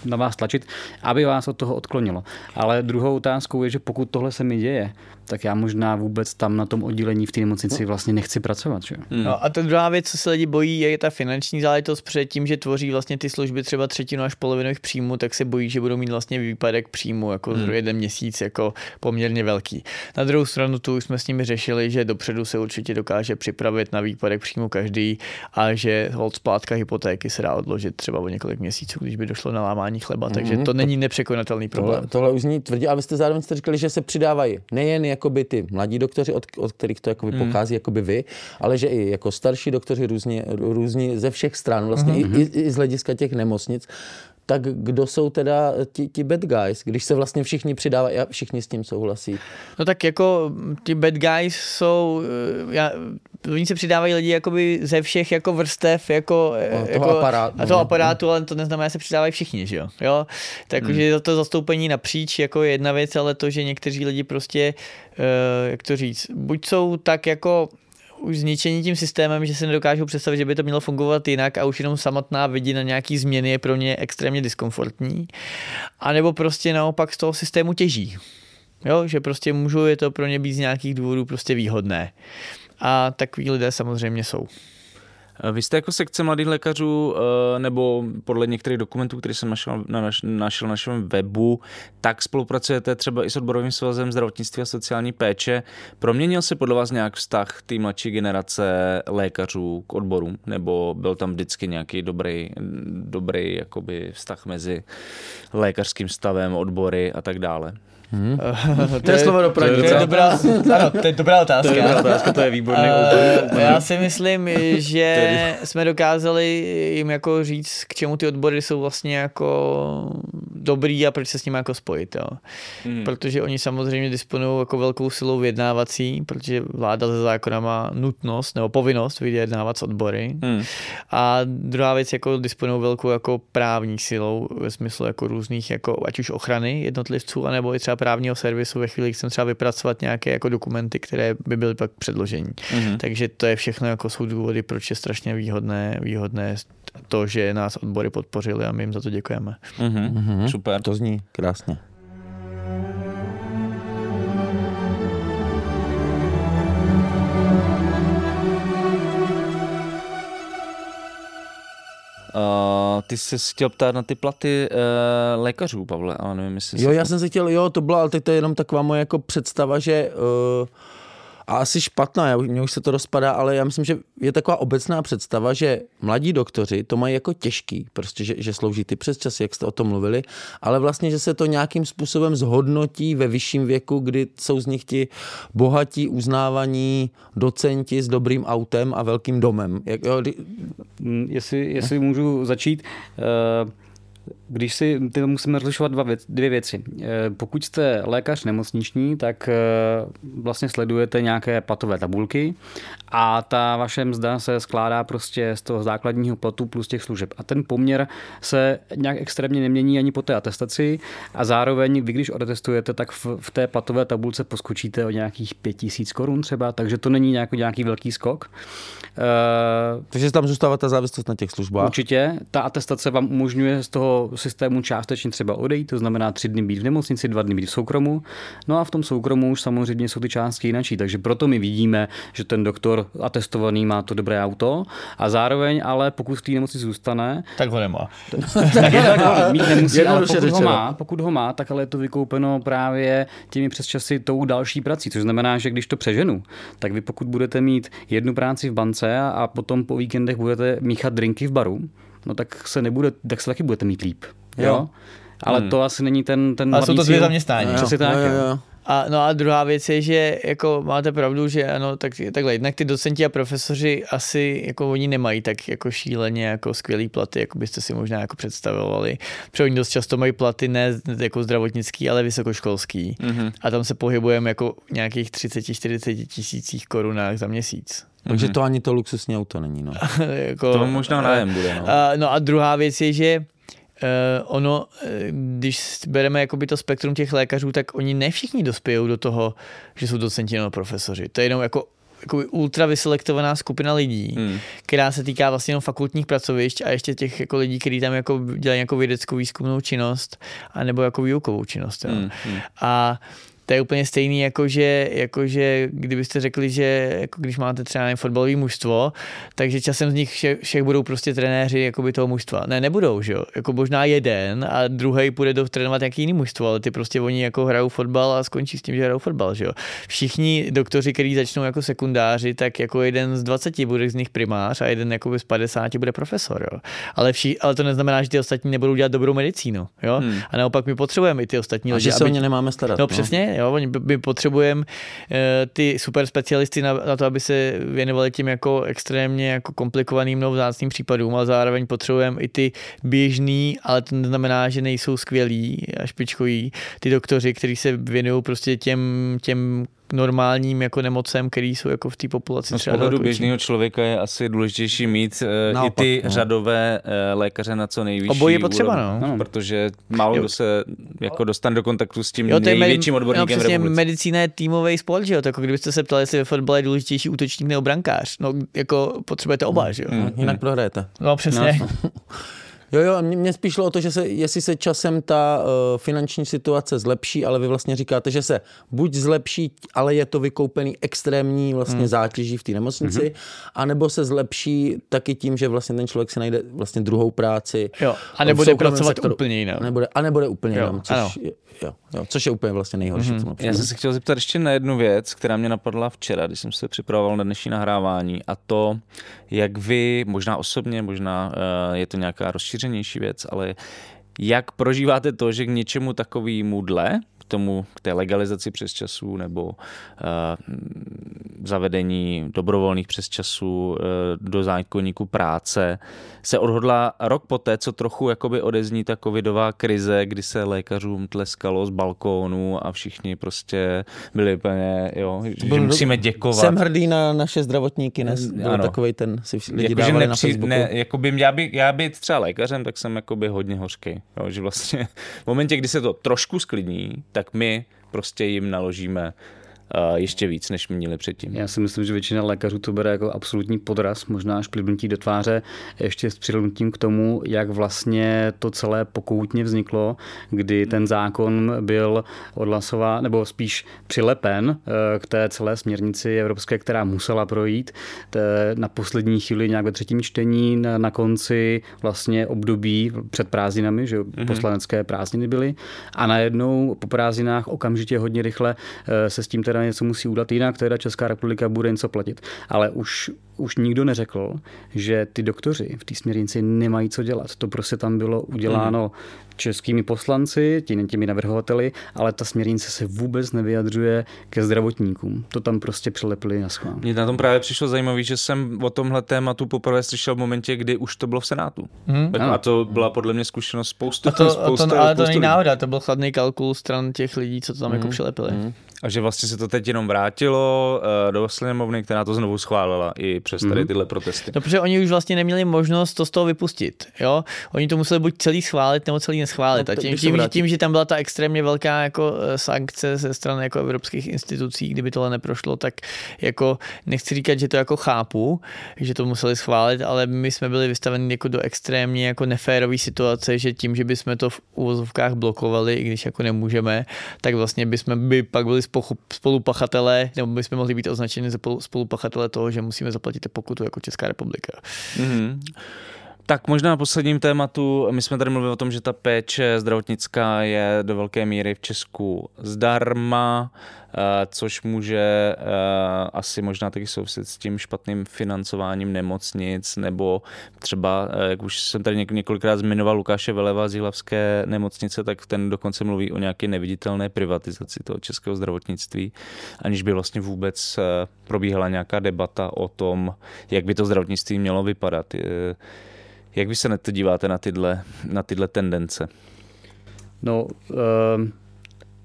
na vás tlačit, aby vás od toho odklonilo. Ale druhou otázkou je, že pokud tohle se mi děje, tak já možná vůbec tam na tom oddělení v té nemocnici vlastně nechci pracovat. Že? Hmm. No a ta druhá věc, co se lidi bojí, je ta finanční záležitost před tím, že tvoří vlastně ty služby třeba třetinu až polovinu příjmů, tak se bojí, že budou mít vlastně výpadek příjmu jako hmm. jeden měsíc jako poměrně velký. Na druhou stranu tu už jsme s nimi řešili, že dopředu se určitě dokáže připravit na výpadek příjmu každý a že hold splátka hypotéky se dá odložit třeba o několik měsíců, když by došlo na lámání chleba, hmm. takže to není nepřekonatelný problém. Tohle, tohle už zní tvrdě, a vy jste zároveň jste říkali, že se přidávají nejen jakoby ty mladí doktoři, od, od kterých to jakoby hmm. pochází jakoby vy, ale že i jako starší doktoři různě, různí ze všech stran, vlastně hmm. i, i, i z hlediska těch nemocnic tak kdo jsou teda ti, ti bad guys, když se vlastně všichni přidávají a všichni s tím souhlasí? No tak jako ti bad guys jsou, eh, já, oni se přidávají lidi jakoby ze všech jako vrstev, jako, no, toho jako aparátu, a toho aparátu, ale to neznamená, že se přidávají všichni, že jo? jo? Takže hmm. to zastoupení napříč jako je jedna věc, ale to, že někteří lidi prostě, uh, jak to říct, buď jsou tak jako už zničení tím systémem, že si nedokážou představit, že by to mělo fungovat jinak a už jenom samotná vidina nějaký změny je pro ně extrémně diskomfortní. A nebo prostě naopak z toho systému těží. Jo, že prostě můžou je to pro ně být z nějakých důvodů prostě výhodné. A takový lidé samozřejmě jsou. Vy jste jako sekce mladých lékařů, eh, nebo podle některých dokumentů, které jsem našel na, naš, našel na našem webu, tak spolupracujete třeba i s odborovým svazem zdravotnictví a sociální péče. Proměnil se podle vás nějak vztah té mladší generace lékařů k odborům, nebo byl tam vždycky nějaký dobrý, dobrý jakoby vztah mezi lékařským stavem, odbory a tak dále? Hmm. to je slovo do To je, dobrá, ano, to je dobrá otázka. To je dobrá otázka, to je výborný uh, Já si myslím, že jsme dokázali jim jako říct, k čemu ty odbory jsou vlastně jako dobrý a proč se s nimi jako spojit. Jo. Hmm. Protože oni samozřejmě disponují jako velkou silou vyjednávací, protože vláda ze zákona má nutnost nebo povinnost vyjednávat s odbory. Hmm. A druhá věc, jako disponují velkou jako právní silou ve smyslu jako různých, jako ať už ochrany jednotlivců, anebo i třeba právního servisu ve chvíli, kdy chcem třeba vypracovat nějaké jako dokumenty, které by byly pak předložení. Mm-hmm. Takže to je všechno jako jsou důvody, proč je strašně výhodné, výhodné to, že nás odbory podpořili a my jim za to děkujeme. Mm-hmm. Super. To zní krásně. Uh, ty jsi chtěl ptát na ty platy uh, lékařů, Pavle, ale nevím, jestli... Jo, já jsem se chtěl, jo, to byla, ale teď to je jenom taková moje jako představa, že uh, a asi špatná, já, mně už se to rozpadá, ale já myslím, že je taková obecná představa, že mladí doktoři to mají jako těžký, prostě, že, že slouží ty přes časy, jak jste o tom mluvili, ale vlastně, že se to nějakým způsobem zhodnotí ve vyšším věku, kdy jsou z nich ti bohatí, uznávaní docenti s dobrým autem a velkým domem. Jak, jo, mm, jestli, jestli můžu začít, uh když si, ty musíme rozlišovat dva věc, dvě věci. Eh, pokud jste lékař nemocniční, tak eh, vlastně sledujete nějaké platové tabulky a ta vaše mzda se skládá prostě z toho základního platu plus těch služeb. A ten poměr se nějak extrémně nemění ani po té atestaci a zároveň vy, když odetestujete, tak v, v té platové tabulce poskočíte o nějakých 5000 korun třeba, takže to není nějaký, nějaký velký skok. Uh, takže tam zůstává ta závislost na těch službách? Určitě. Ta atestace vám umožňuje z toho systému částečně třeba odejít, to znamená tři dny být v nemocnici, dva dny být v soukromu. No a v tom soukromu už samozřejmě jsou ty částky jinačí, takže proto my vidíme, že ten doktor atestovaný má to dobré auto a zároveň ale pokud v té nemocnici zůstane, tak ho nemá. tak je tak, mít nemusí, ale pokud ho, má, pokud ho má, tak ale je to vykoupeno právě těmi přesčasy tou další prací, což znamená, že když to přeženu, tak vy pokud budete mít jednu práci v bance a, a potom po víkendech budete míchat drinky v baru, no tak se nebude, tak se taky budete mít líp. Jo. jo? Ale hmm. to asi není ten, ten Ale jsou to dvě zaměstnání. Přesně tak. Jo, jo. A, no a druhá věc je, že jako máte pravdu, že ano, tak, takhle, jednak ty docenti a profesoři asi jako oni nemají tak jako šíleně jako skvělý platy, jako byste si možná jako představovali. Protože oni dost často mají platy ne jako zdravotnický, ale vysokoškolský. Mm-hmm. A tam se pohybujeme jako nějakých 30-40 tisících korunách za měsíc. Takže mm-hmm. to ani to luxusní auto není. No. jako, to možná nájem bude. No. A, no a druhá věc je, že Uh, ono, eh, když bereme jakoby to spektrum těch lékařů, tak oni ne všichni dospějou do toho, že jsou docenti nebo profesoři. To je jenom jako jako ultra vyselektovaná skupina lidí, Hmm. která se týká vlastně jenom fakultních pracovišť a ještě těch jako lidí, kteří tam jako dělají jako vědeckou výzkumnou činnost a nebo jako výukovou činnost. Jo. Hmm, hmm. A to je úplně stejný, jako že, jako že kdybyste řekli, že jako když máte třeba nevím, fotbalové mužstvo, takže časem z nich všech, všech budou prostě trenéři jakoby toho mužstva. Ne, nebudou, že jo. Jako možná jeden a druhý půjde do trénovat nějaký jiný mužstvo, ale ty prostě oni jako hrajou fotbal a skončí s tím, že hrajou fotbal, že jo. Všichni doktoři, kteří začnou jako sekundáři, tak jako jeden z 20 bude z nich primář a jeden jako z 50 bude profesor, jo. Ale, vši, ale to neznamená, že ty ostatní nebudou dělat dobrou medicínu, jo. Hmm. A naopak my potřebujeme i ty ostatní A lidi, že se o aby- ně nemáme starat. No přesně, jo, oni- my potřebujeme eh, ty super specialisty na, na to, aby se věnovali tím jako extrémně jako komplikovaným nebo vzácným případům, ale zároveň potřebujeme i ty běžný, ale to neznamená, že nejsou skvělí a špičkoví, ty doktoři, kteří se věnují prostě těm, těm normálním jako nemocem, který jsou jako v té populaci No, z pohledu běžného člověka je asi důležitější mít uh, i Naopak, ty no. řadové uh, lékaře na co nejvyšší Obojí je potřeba, úrovni, no. protože málo Jo. kdo se jako dostane do kontaktu s tím Jo, největším odborníkem no, v medicína je týmový sport, že jo? To jako kdybyste se ptali, jestli ve fotbale je důležitější útočník nebo brankář. No, jako potřebujete oba, že jo? Hmm. Jinak prohrajete. No, přesně. Jo, jo, mě, mě spíš šlo o to, že se, jestli se časem ta uh, finanční situace zlepší, ale vy vlastně říkáte, že se buď zlepší, ale je to vykoupený extrémní vlastně hmm. zátěží v té nemocnici, hmm. anebo se zlepší taky tím, že vlastně ten člověk si najde vlastně druhou práci. Jo, a nebude pracovat sektoru. úplně jinak. A nebude, a nebude úplně Jo, jinam, což, ano. je, jo, jo, což je úplně vlastně nejhorší. Mm-hmm. Já jsem se chtěl zeptat ještě na jednu věc, která mě napadla včera, když jsem se připravoval na dnešní nahrávání a to, jak vy, možná osobně, možná uh, je to nějaká rozšířenější věc, ale jak prožíváte to, že k něčemu takovému dle, tomu, k té legalizaci přes časů nebo uh, zavedení dobrovolných přesčasů uh, do zákonníku práce se odhodla rok poté, co trochu jakoby odezní ta covidová krize, kdy se lékařům tleskalo z balkónu a všichni prostě byli úplně, jo, že Byl- musíme děkovat. Jsem hrdý na naše zdravotníky, ne? Byl Ano. takovej ten, si lidi Jakože dávali na nepři, Facebooku. ne, jakoby já, by, já být třeba lékařem, tak jsem jakoby hodně hořký. Jo, že vlastně v momentě, kdy se to trošku sklidní, tak my prostě jim naložíme ještě víc, než měli předtím. Já si myslím, že většina lékařů to bere jako absolutní podraz, možná až plivnutí do tváře, ještě s přihlednutím k tomu, jak vlastně to celé pokoutně vzniklo, kdy ten zákon byl odhlasován, nebo spíš přilepen eh, k té celé směrnici evropské, která musela projít na poslední chvíli nějak ve třetím čtení, na, na konci vlastně období před prázdninami, že mm-hmm. poslanecké prázdniny byly a najednou po prázdninách okamžitě hodně rychle eh, se s tím teda něco musí udělat, jinak teda Česká republika bude něco platit. Ale už, už nikdo neřekl, že ty doktoři v té směrnici nemají co dělat. To prostě tam bylo uděláno českými poslanci, těmi, těmi navrhovateli, ale ta směrnice se vůbec nevyjadřuje ke zdravotníkům. To tam prostě přilepili na schvál. Mně na tom právě přišlo zajímavé, že jsem o tomhle tématu poprvé slyšel v momentě, kdy už to bylo v Senátu. Mhm. Tak, a to byla podle mě zkušenost spoustu. A to, a spoustu, to, ale to není náhoda, to byl chladný kalkul stran těch lidí, co to tam jako Mhm. přilepili. A že vlastně se to teď jenom vrátilo uh, do sněmovny, která to znovu schválila i přes tady Mhm. tyhle protesty. No, protože oni už vlastně neměli možnost to z toho vypustit. Jo? Oni to museli buď celý schválit, nebo celý neschválit. No, a tím, tím, tím, že tam byla ta extrémně velká jako eh, sankce ze strany jako evropských institucí, kdyby tohle neprošlo, tak jako nechci říkat, že to jako chápu, že to museli schválit, ale my jsme byli vystaveni jako do extrémně jako neférové situace, že tím, že bychom to v uvozovkách blokovali, i když jako nemůžeme, tak vlastně bychom by pak byli spolupachatelé, nebo bychom mohli být označeni za spolu- spolupachatele toho, že musíme zaplatit pokutu jako Česká republika. Mm-hmm. Tak možná posledním tématu, my jsme tady mluvili o tom, že ta péče zdravotnická je do velké míry v Česku zdarma, eh, což může eh, asi možná taky souviset s tím špatným financováním nemocnic, nebo třeba, eh, jak už jsem tady něk- několikrát zmiňoval Lukáše Veleva z Jihlavské nemocnice, tak ten dokonce mluví o nějaké neviditelné privatizaci toho českého zdravotnictví, aniž by vlastně vůbec probíhala nějaká debata o tom, jak by to zdravotnictví mělo vypadat. Jak vy se na to díváte na tyhle, na tyhle tendence? No, ehm,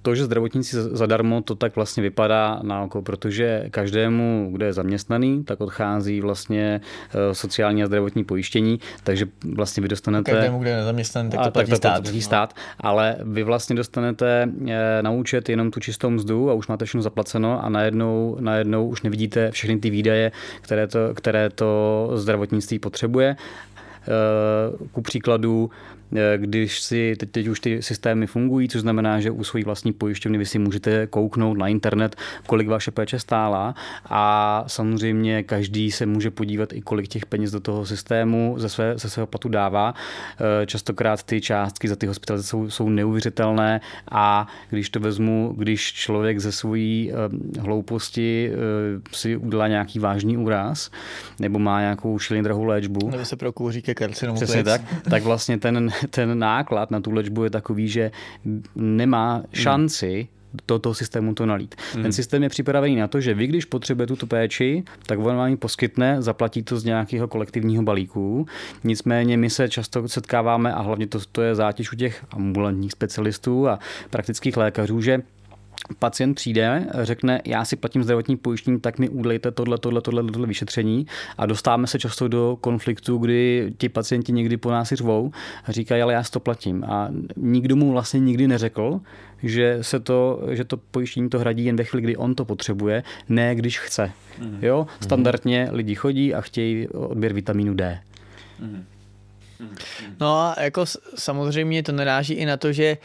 to, že zdravotníci zadarmo, to tak vlastně vypadá na oko, protože každému, kdo je zaměstnaný, tak odchází vlastně eh, sociální a zdravotní pojištění, takže vlastně vy dostanete... Každému, kdo je nezaměstnaný, tak to platí tak stát. To platí stát, ale vy vlastně dostanete eh, na účet jenom tu čistou mzdu a už máte všechno zaplaceno a najednou, najednou už nevidíte všechny ty výdaje, které to, které to zdravotnictví potřebuje ku příkladu Eh, když si teď, teď už ty systémy fungují, což znamená, že u své vlastní pojišťovny vy si můžete kouknout na internet, kolik vaše péče stála a samozřejmě každý se může podívat i kolik těch peněz do toho systému ze, své, ze svého platu dává. Eh, častokrát ty částky za ty hospitalizace jsou, jsou neuvěřitelné a když to vezmu, když člověk ze svojí eh, hlouposti si udělá nějaký vážný úraz nebo má nějakou šíleně drahou léčbu. Nebo se prokouří ke karcinomu Přesně tak, tak vlastně ten ten náklad na tu léčbu je takový, že nemá šanci do toho systému to nalít. Hmm. Ten systém je připravený na to, že vy, když potřebujete tuto péči, tak on vám ji poskytne, zaplatí to z nějakého kolektivního balíku. Nicméně my se často setkáváme, a hlavně to, to je zátěž u těch ambulantních specialistů a praktických lékařů, že pacient přijde, řekne, já si platím zdravotní pojištění, tak mi udlejte tohle, tohle, tohle, tohle vyšetření a dostáváme se často do konfliktu, kdy ti pacienti někdy po nás řvou a říkají, ale já si to platím. A nikdo mu vlastně nikdy neřekl, že, se to, že to pojištění to hradí jen ve chvíli, kdy on to potřebuje, ne když chce. Mm. Jo? Standardně lidi chodí a chtějí odběr vitamínu D. Mm. No a jako samozřejmě to naráží i na to, že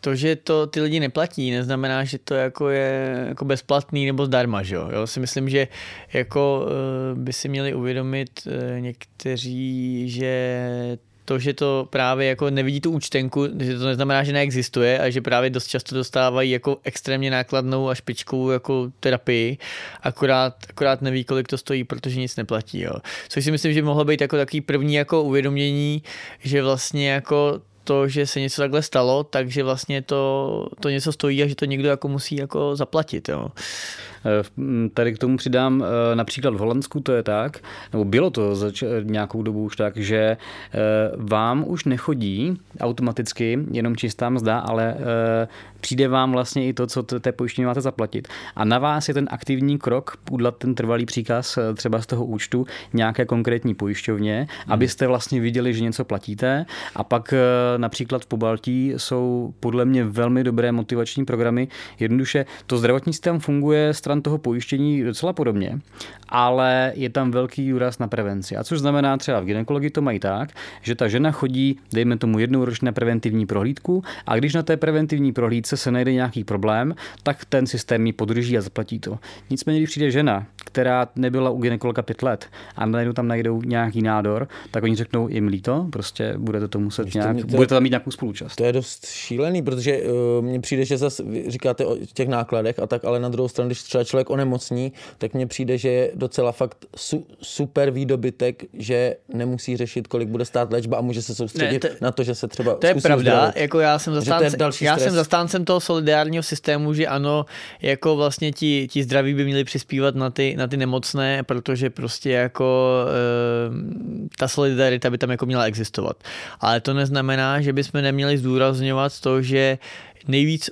to, že to ty lidi neplatí, neznamená, že to jako je jako bezplatný nebo zdarma, že jo? jo? Si myslím, že jako eh, by si měli uvědomit eh, někteří, že to, že to právě jako nevidí tu účtenku, že to neznamená, že neexistuje a že právě dost často dostávají jako extrémně nákladnou a špičkovou jako terapii, akorát, akorát neví, kolik to stojí, protože nic neplatí. Jo. Což si myslím, že mohlo být jako takový první jako uvědomění, že vlastně jako to, že se něco takhle stalo, takže vlastně to, to něco stojí a že to někdo jako musí jako zaplatit. Jo. Eh, tady k tomu přidám eh, například v Holandsku to je tak, nebo bylo to za nějakou dobu už tak, že eh, vám už nechodí automaticky jenom čistá mzda, ale přijde vám vlastně i to, co té pojištění máte zaplatit. A na vás je ten aktivní krok udělat ten trvalý příkaz třeba z toho účtu nějaké konkrétní pojišťovně, hmm. abyste vlastně viděli, že něco platíte. A pak například v Pobaltí jsou podle mě velmi dobré motivační programy. Jednoduše to zdravotní systém funguje stran toho pojištění docela podobně, ale je tam velký důraz na prevenci. A což znamená třeba v ginekologii to mají tak, že ta žena chodí, dejme tomu jednou ročně preventivní prohlídku a když na té preventivní prohlídce se najde nějaký problém, tak ten systém ji podrží a zaplatí to. Nicméně, když přijde žena, která nebyla u ginekologa pět let a najednou tam najdou nějaký nádor, tak oni řeknou, je mi líto, prostě budete to muset Ještě nějak, budete tam mít nějakou spolučast. To je dost šílený, protože uh, mně přijde, že zase říkáte o těch nákladech a tak, ale na druhou stranu, když třeba člověk onemocní, tak mně přijde, že je docela fakt su, super výdobytek, že nemusí řešit, kolik bude stát léčba a může se soustředit ne, to, na to, že se třeba To je pravda, uzdravit. jako já jsem zastáncem, já jsem zastáncem toho solidárního systému, že ano, jako vlastně ti, ti zdraví by měli přispívat na ty, na ty nemocné, protože prostě jako e, ta solidarita by tam jako měla existovat. Ale to neznamená, že bychom neměli zdůrazňovat to, že nejvíc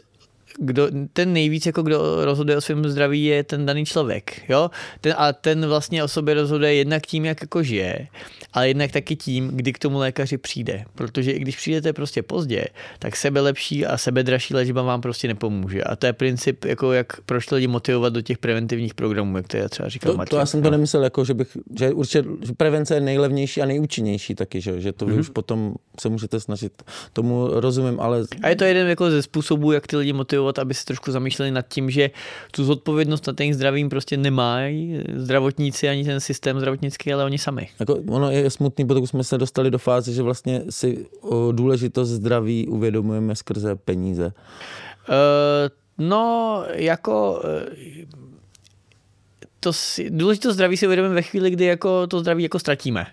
kdo, ten nejvíc, jako kdo rozhoduje o svém zdraví, je ten daný člověk. Jo? Ten, a ten vlastně o sobě rozhoduje jednak tím, jak jako žije, ale jednak taky tím, kdy k tomu lékaři přijde. Protože i když přijdete prostě pozdě, tak sebe lepší a sebe dražší léčba vám prostě nepomůže. A to je princip, jako jak proč lidi motivovat do těch preventivních programů, jak to já třeba říkal to, to já jsem to nemyslel, jako, že, bych, že určitě že prevence je nejlevnější a nejúčinnější taky, že, že to vy mm-hmm. už potom se můžete snažit. Tomu rozumím, ale... A je to jeden jako ze způsobů, jak ty lidi motivovat, aby se trošku zamýšleli nad tím, že tu zodpovědnost nad tím zdravím prostě nemají zdravotníci ani ten systém zdravotnický, ale oni sami. Jako ono je smutný, protože jsme se dostali do fáze, že vlastně si důležitost zdraví uvědomujeme skrze peníze. Uh, no, jako uh, to si, důležitost zdraví si uvědomíme ve chvíli, kdy jako to zdraví jako ztratíme.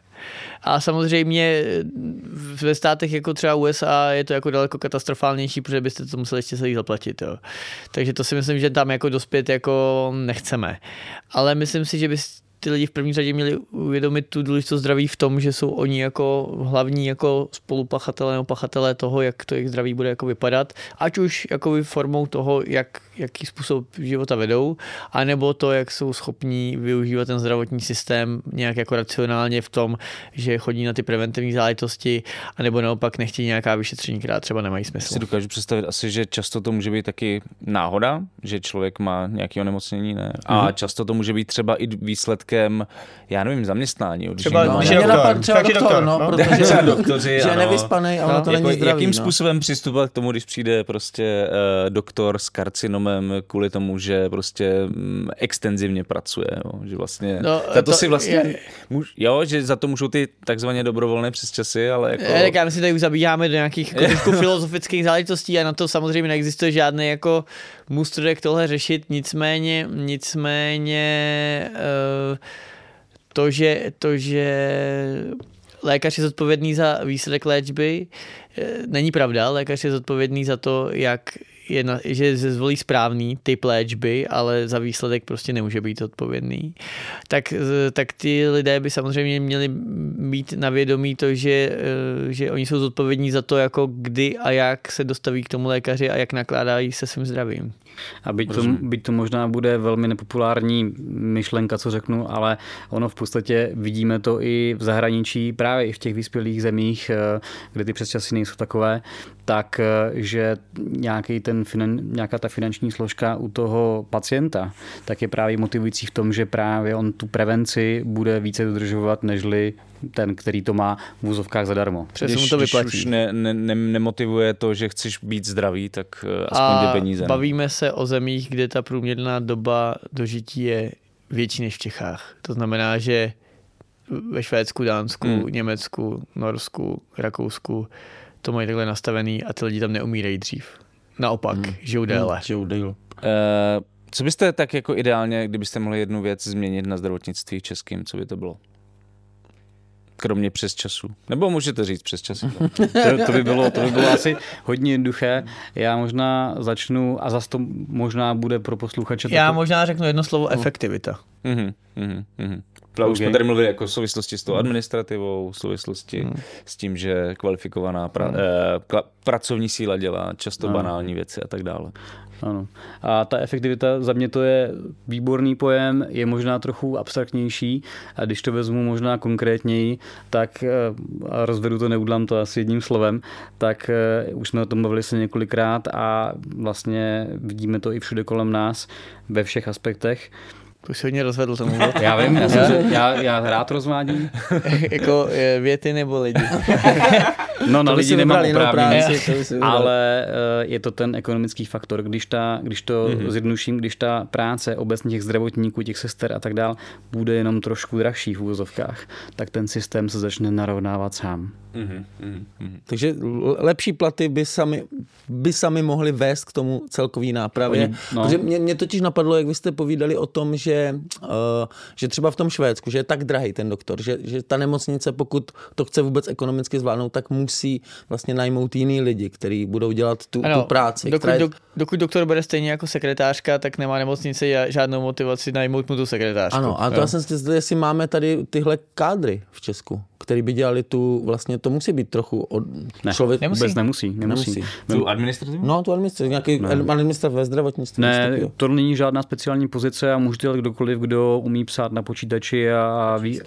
A samozřejmě ve státech jako třeba USA je to jako daleko katastrofálnější, protože byste to museli ještě celý zaplatit. Jo. Takže to si myslím, že tam jako dospět jako nechceme. Ale myslím si, že by ty lidi v první řadě měli uvědomit tu důležitost zdraví v tom, že jsou oni jako hlavní jako spolupachatelé nebo pachatelé toho, jak to jejich zdraví bude jako vypadat, ať už jako formou toho, jak, jaký způsob života vedou, anebo to, jak jsou schopní využívat ten zdravotní systém nějak jako racionálně v tom, že chodí na ty preventivní záležitosti, anebo naopak nechtějí nějaká vyšetření, která třeba nemají smysl. Si dokážu představit asi, že často to může být taky náhoda, že člověk má nějaké onemocnění, ne? A mm-hmm. často to může být třeba i výsledkem, já nevím, zaměstnání. Třeba, no, třeba, doktor, třeba doktor, doktor, no, no. protože třeba doktoři, že je nevyspaný a ono to jako, není zdravý. Jakým no. způsobem přistupovat k tomu, když přijde prostě uh, doktor s karcinomem kvůli tomu, že prostě um, extenzivně pracuje, jo? že vlastně, No, to, to si vlastně, je- muž, jo, že za to můžou ty takzvaně dobrovolné přesčasy, ale jako... Eh, Tak já myslím, že tady už zabíháme do nějakých jako filozofických záležitostí a na to samozřejmě neexistuje žádný jako mustr, jak tohle řešit, nicméně, nicméně eh, to, že, to, že lékař je zodpovědný za výsledek léčby, eh, není pravda. Lékař je zodpovědný za to, jak je na, že se zvolí správný typ léčby, ale za výsledek prostě nemůže být odpovědný. Tak, tak ty lidé by samozřejmě měli být na vědomí to, že, eh, že oni jsou zodpovědní za to, jako kdy a jak se dostaví k tomu lékaři a jak nakládají se svým zdravím. A byť to, byť to možná bude velmi nepopulární myšlenka, co řeknu, ale ono v podstatě vidíme to i v zahraničí, právě i v těch vyspělých zemích, eh, kde ty přesčasy nejsou takové, tak eh, že nějaký ten nějaká ta finanční složka u toho pacienta, tak je právě motivující v tom, že právě on tu prevenci bude více dodržovat, nežli ten, který to má v úzovkách zadarmo. Přesně když, mu to když vyplatí. už ne, ne, ne, nemotivuje to, že chceš být zdravý, tak eh, aspoň ty peníze. no. bavíme se o zemích, kde ta průměrná doba dožití je větší než v Čechách. To znamená, že ve Švédsku, Dánsku, Hmm. hmm. Německu, Norsku, Rakousku to mají takhle nastavený a ty lidi tam neumírají dřív. Naopak, hmm. žijou déle. Žijou déle. Eh, co byste tak jako ideálně, kdybyste mohli jednu věc změnit na zdravotnictví českým, co by to bylo? Kromě přes času. Nebo můžete říct přes času. To, to, by bylo, to by bylo asi hodně jednoduché. Já možná začnu, a zase to možná bude pro posluchače Já takové- možná řeknu jedno slovo efektivita. Mhm, mhm, mhm. Už jsme tady mluvili jako v souvislosti s tou administrativou, v souvislosti s tím, že kvalifikovaná pra, eh, kla, pracovní síla dělá často Ano. banální věci a tak dále. Ano. A ta efektivita za mě to je výborný pojem, je možná trochu abstraktnější a když to vezmu možná konkrétněji, tak eh, a rozvedu to, neudlám to asi jedním slovem, tak eh, už jsme o tom bavili se několikrát a vlastně vidíme to i všude kolem nás ve všech aspektech. To si hodně rozvedl tomu. Já vím, já, jsem, se- já, já rád rozvádím. jako věty nebo lidi. No na lidi nemám jinou oprávnění. Ale eh, je to ten ekonomický faktor. Když, ta, když to mm-hmm. zjednuším, když ta práce obecně těch zdravotníků, těch sester a tak dál bude jenom trošku dražší v úvozovkách, tak ten systém se začne narovnávat sám. Mhm, mhm, mhm. Takže lepší platy by sami, by sami mohli vést k tomu celkový nápravě. Oni- no. Protože mě, mě totiž napadlo, jak vy jste povídali o tom, že, uh, že třeba v tom Švédsku, že je tak drahý ten doktor, že, že ta nemocnice, pokud to chce vůbec ekonomicky zvládnout, tak musí vlastně najmout jiný lidi, kteří budou dělat tu, tu práci. dokud, která je- dok, dokud doktor bude stejně jako sekretářka, tak nemá nemocnice žádnou motivaci najmout mu tu sekretářku. Ano, a to Jo. já jsem si jestli máme tady tyhle kádry v Česku, který by dělali tu, vlastně to musí být trochu od Ne, člověk. Nemusí. vůbec nemusí. nemusí. Nemusí. Tu administrativu? No, tu administraci, nějaký administrativ ve zdravotnictví. Ne, to není žádná speciální pozice a může dělat kdokoliv, kdo umí psát na počítači a ví,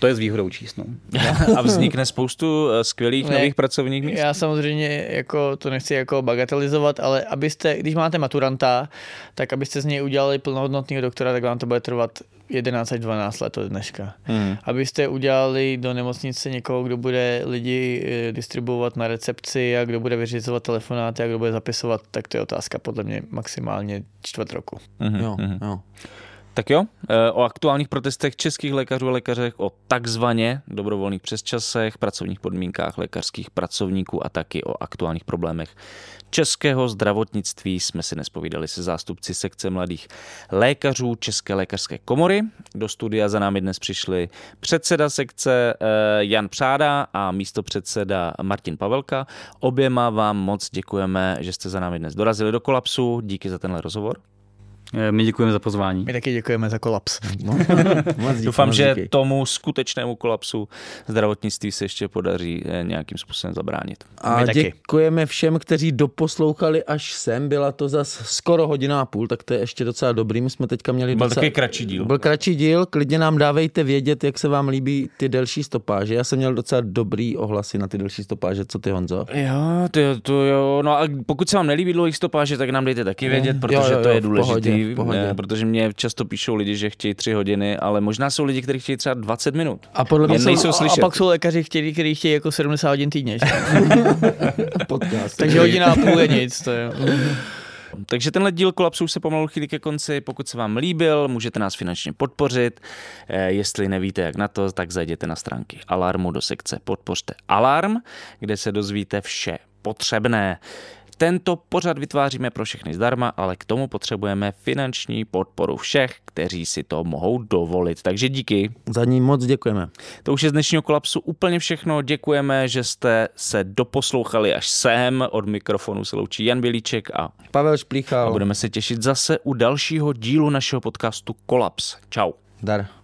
to je s výhodou číst. No. A vznikne spoustu eh, skvělých Ne, nových pracovních míst. Já samozřejmě jako to nechci jako bagatelizovat, ale abyste, když máte maturanta, tak abyste z něj udělali plnohodnotného doktora, tak vám to bude trvat 11 až 12 let od dneška. Hmm. Abyste udělali do nemocnice někoho, kdo bude lidi eh, distribuovat na recepci a kdo bude vyřizovat telefonáty a kdo bude zapisovat, tak to je otázka podle mě maximálně čtvrt roku. Mhm, Jo, mhm. jo. Tak jo, eh, o aktuálních protestech českých lékařů a lékařech, o takzvaně dobrovolných přesčasech, pracovních podmínkách lékařských pracovníků a taky o aktuálních problémech českého zdravotnictví jsme si nespovídali se zástupci sekce mladých lékařů České lékařské komory. Do studia za námi dnes přišli předseda sekce eh, Jan Přáda a místo předseda Martin Pavelka. Oběma vám moc děkujeme, že jste za námi dnes dorazili do kolapsu. Díky za tenhle rozhovor. Eh, My děkujeme za pozvání. My taky děkujeme za kolaps. No, díky, Doufám, že díky. tomu skutečnému kolapsu zdravotnictví se ještě podaří eh, nějakým způsobem zabránit. A My taky. děkujeme všem, kteří doposlouchali až sem. Byla to zas skoro hodina a půl, tak to je ještě docela dobrý. My jsme teďka měli Byl docela... takový kratší díl. Byl kratší díl, klidně nám dávejte vědět, jak se vám líbí ty delší stopáže. Já jsem měl docela dobrý ohlasy na ty delší stopáže, co ty Honzo? Jo, to, jo, to jo. No a pokud se vám nelíbí dlouhých stopáže, tak nám dejte taky vědět, protože jo, jo, to je důležité. Pohodě, v pohodě. Protože mě často píšou lidi, že chtějí tři hodiny, ale možná jsou lidi, kteří chtějí třeba 20 minut. A podle mě nejsou A, a slyšet. pak jsou lékaři, kteří, kteří chtějí jako 70 hodin týdně. že? podcast. Takže hodina a půl je nic. To je. Takže tenhle díl kolapsu už se pomalu chýlí ke konci. Pokud se vám líbil, můžete nás finančně podpořit. Eh, Jestli nevíte, jak na to, tak zajděte na stránky Alarmu do sekce Podpořte Alarm, kde se dozvíte vše potřebné. Tento pořad vytváříme pro všechny zdarma, ale k tomu potřebujeme finanční podporu všech, kteří si to mohou dovolit. Takže díky. Za ní moc děkujeme. To už je z dnešního kolapsu úplně všechno. Děkujeme, že jste se doposlouchali až sem. Od mikrofonu se loučí Jan Bělíček a Pavel a Šplíchal. budeme se těšit zase u dalšího dílu našeho podcastu Kolaps. Čau. Dar.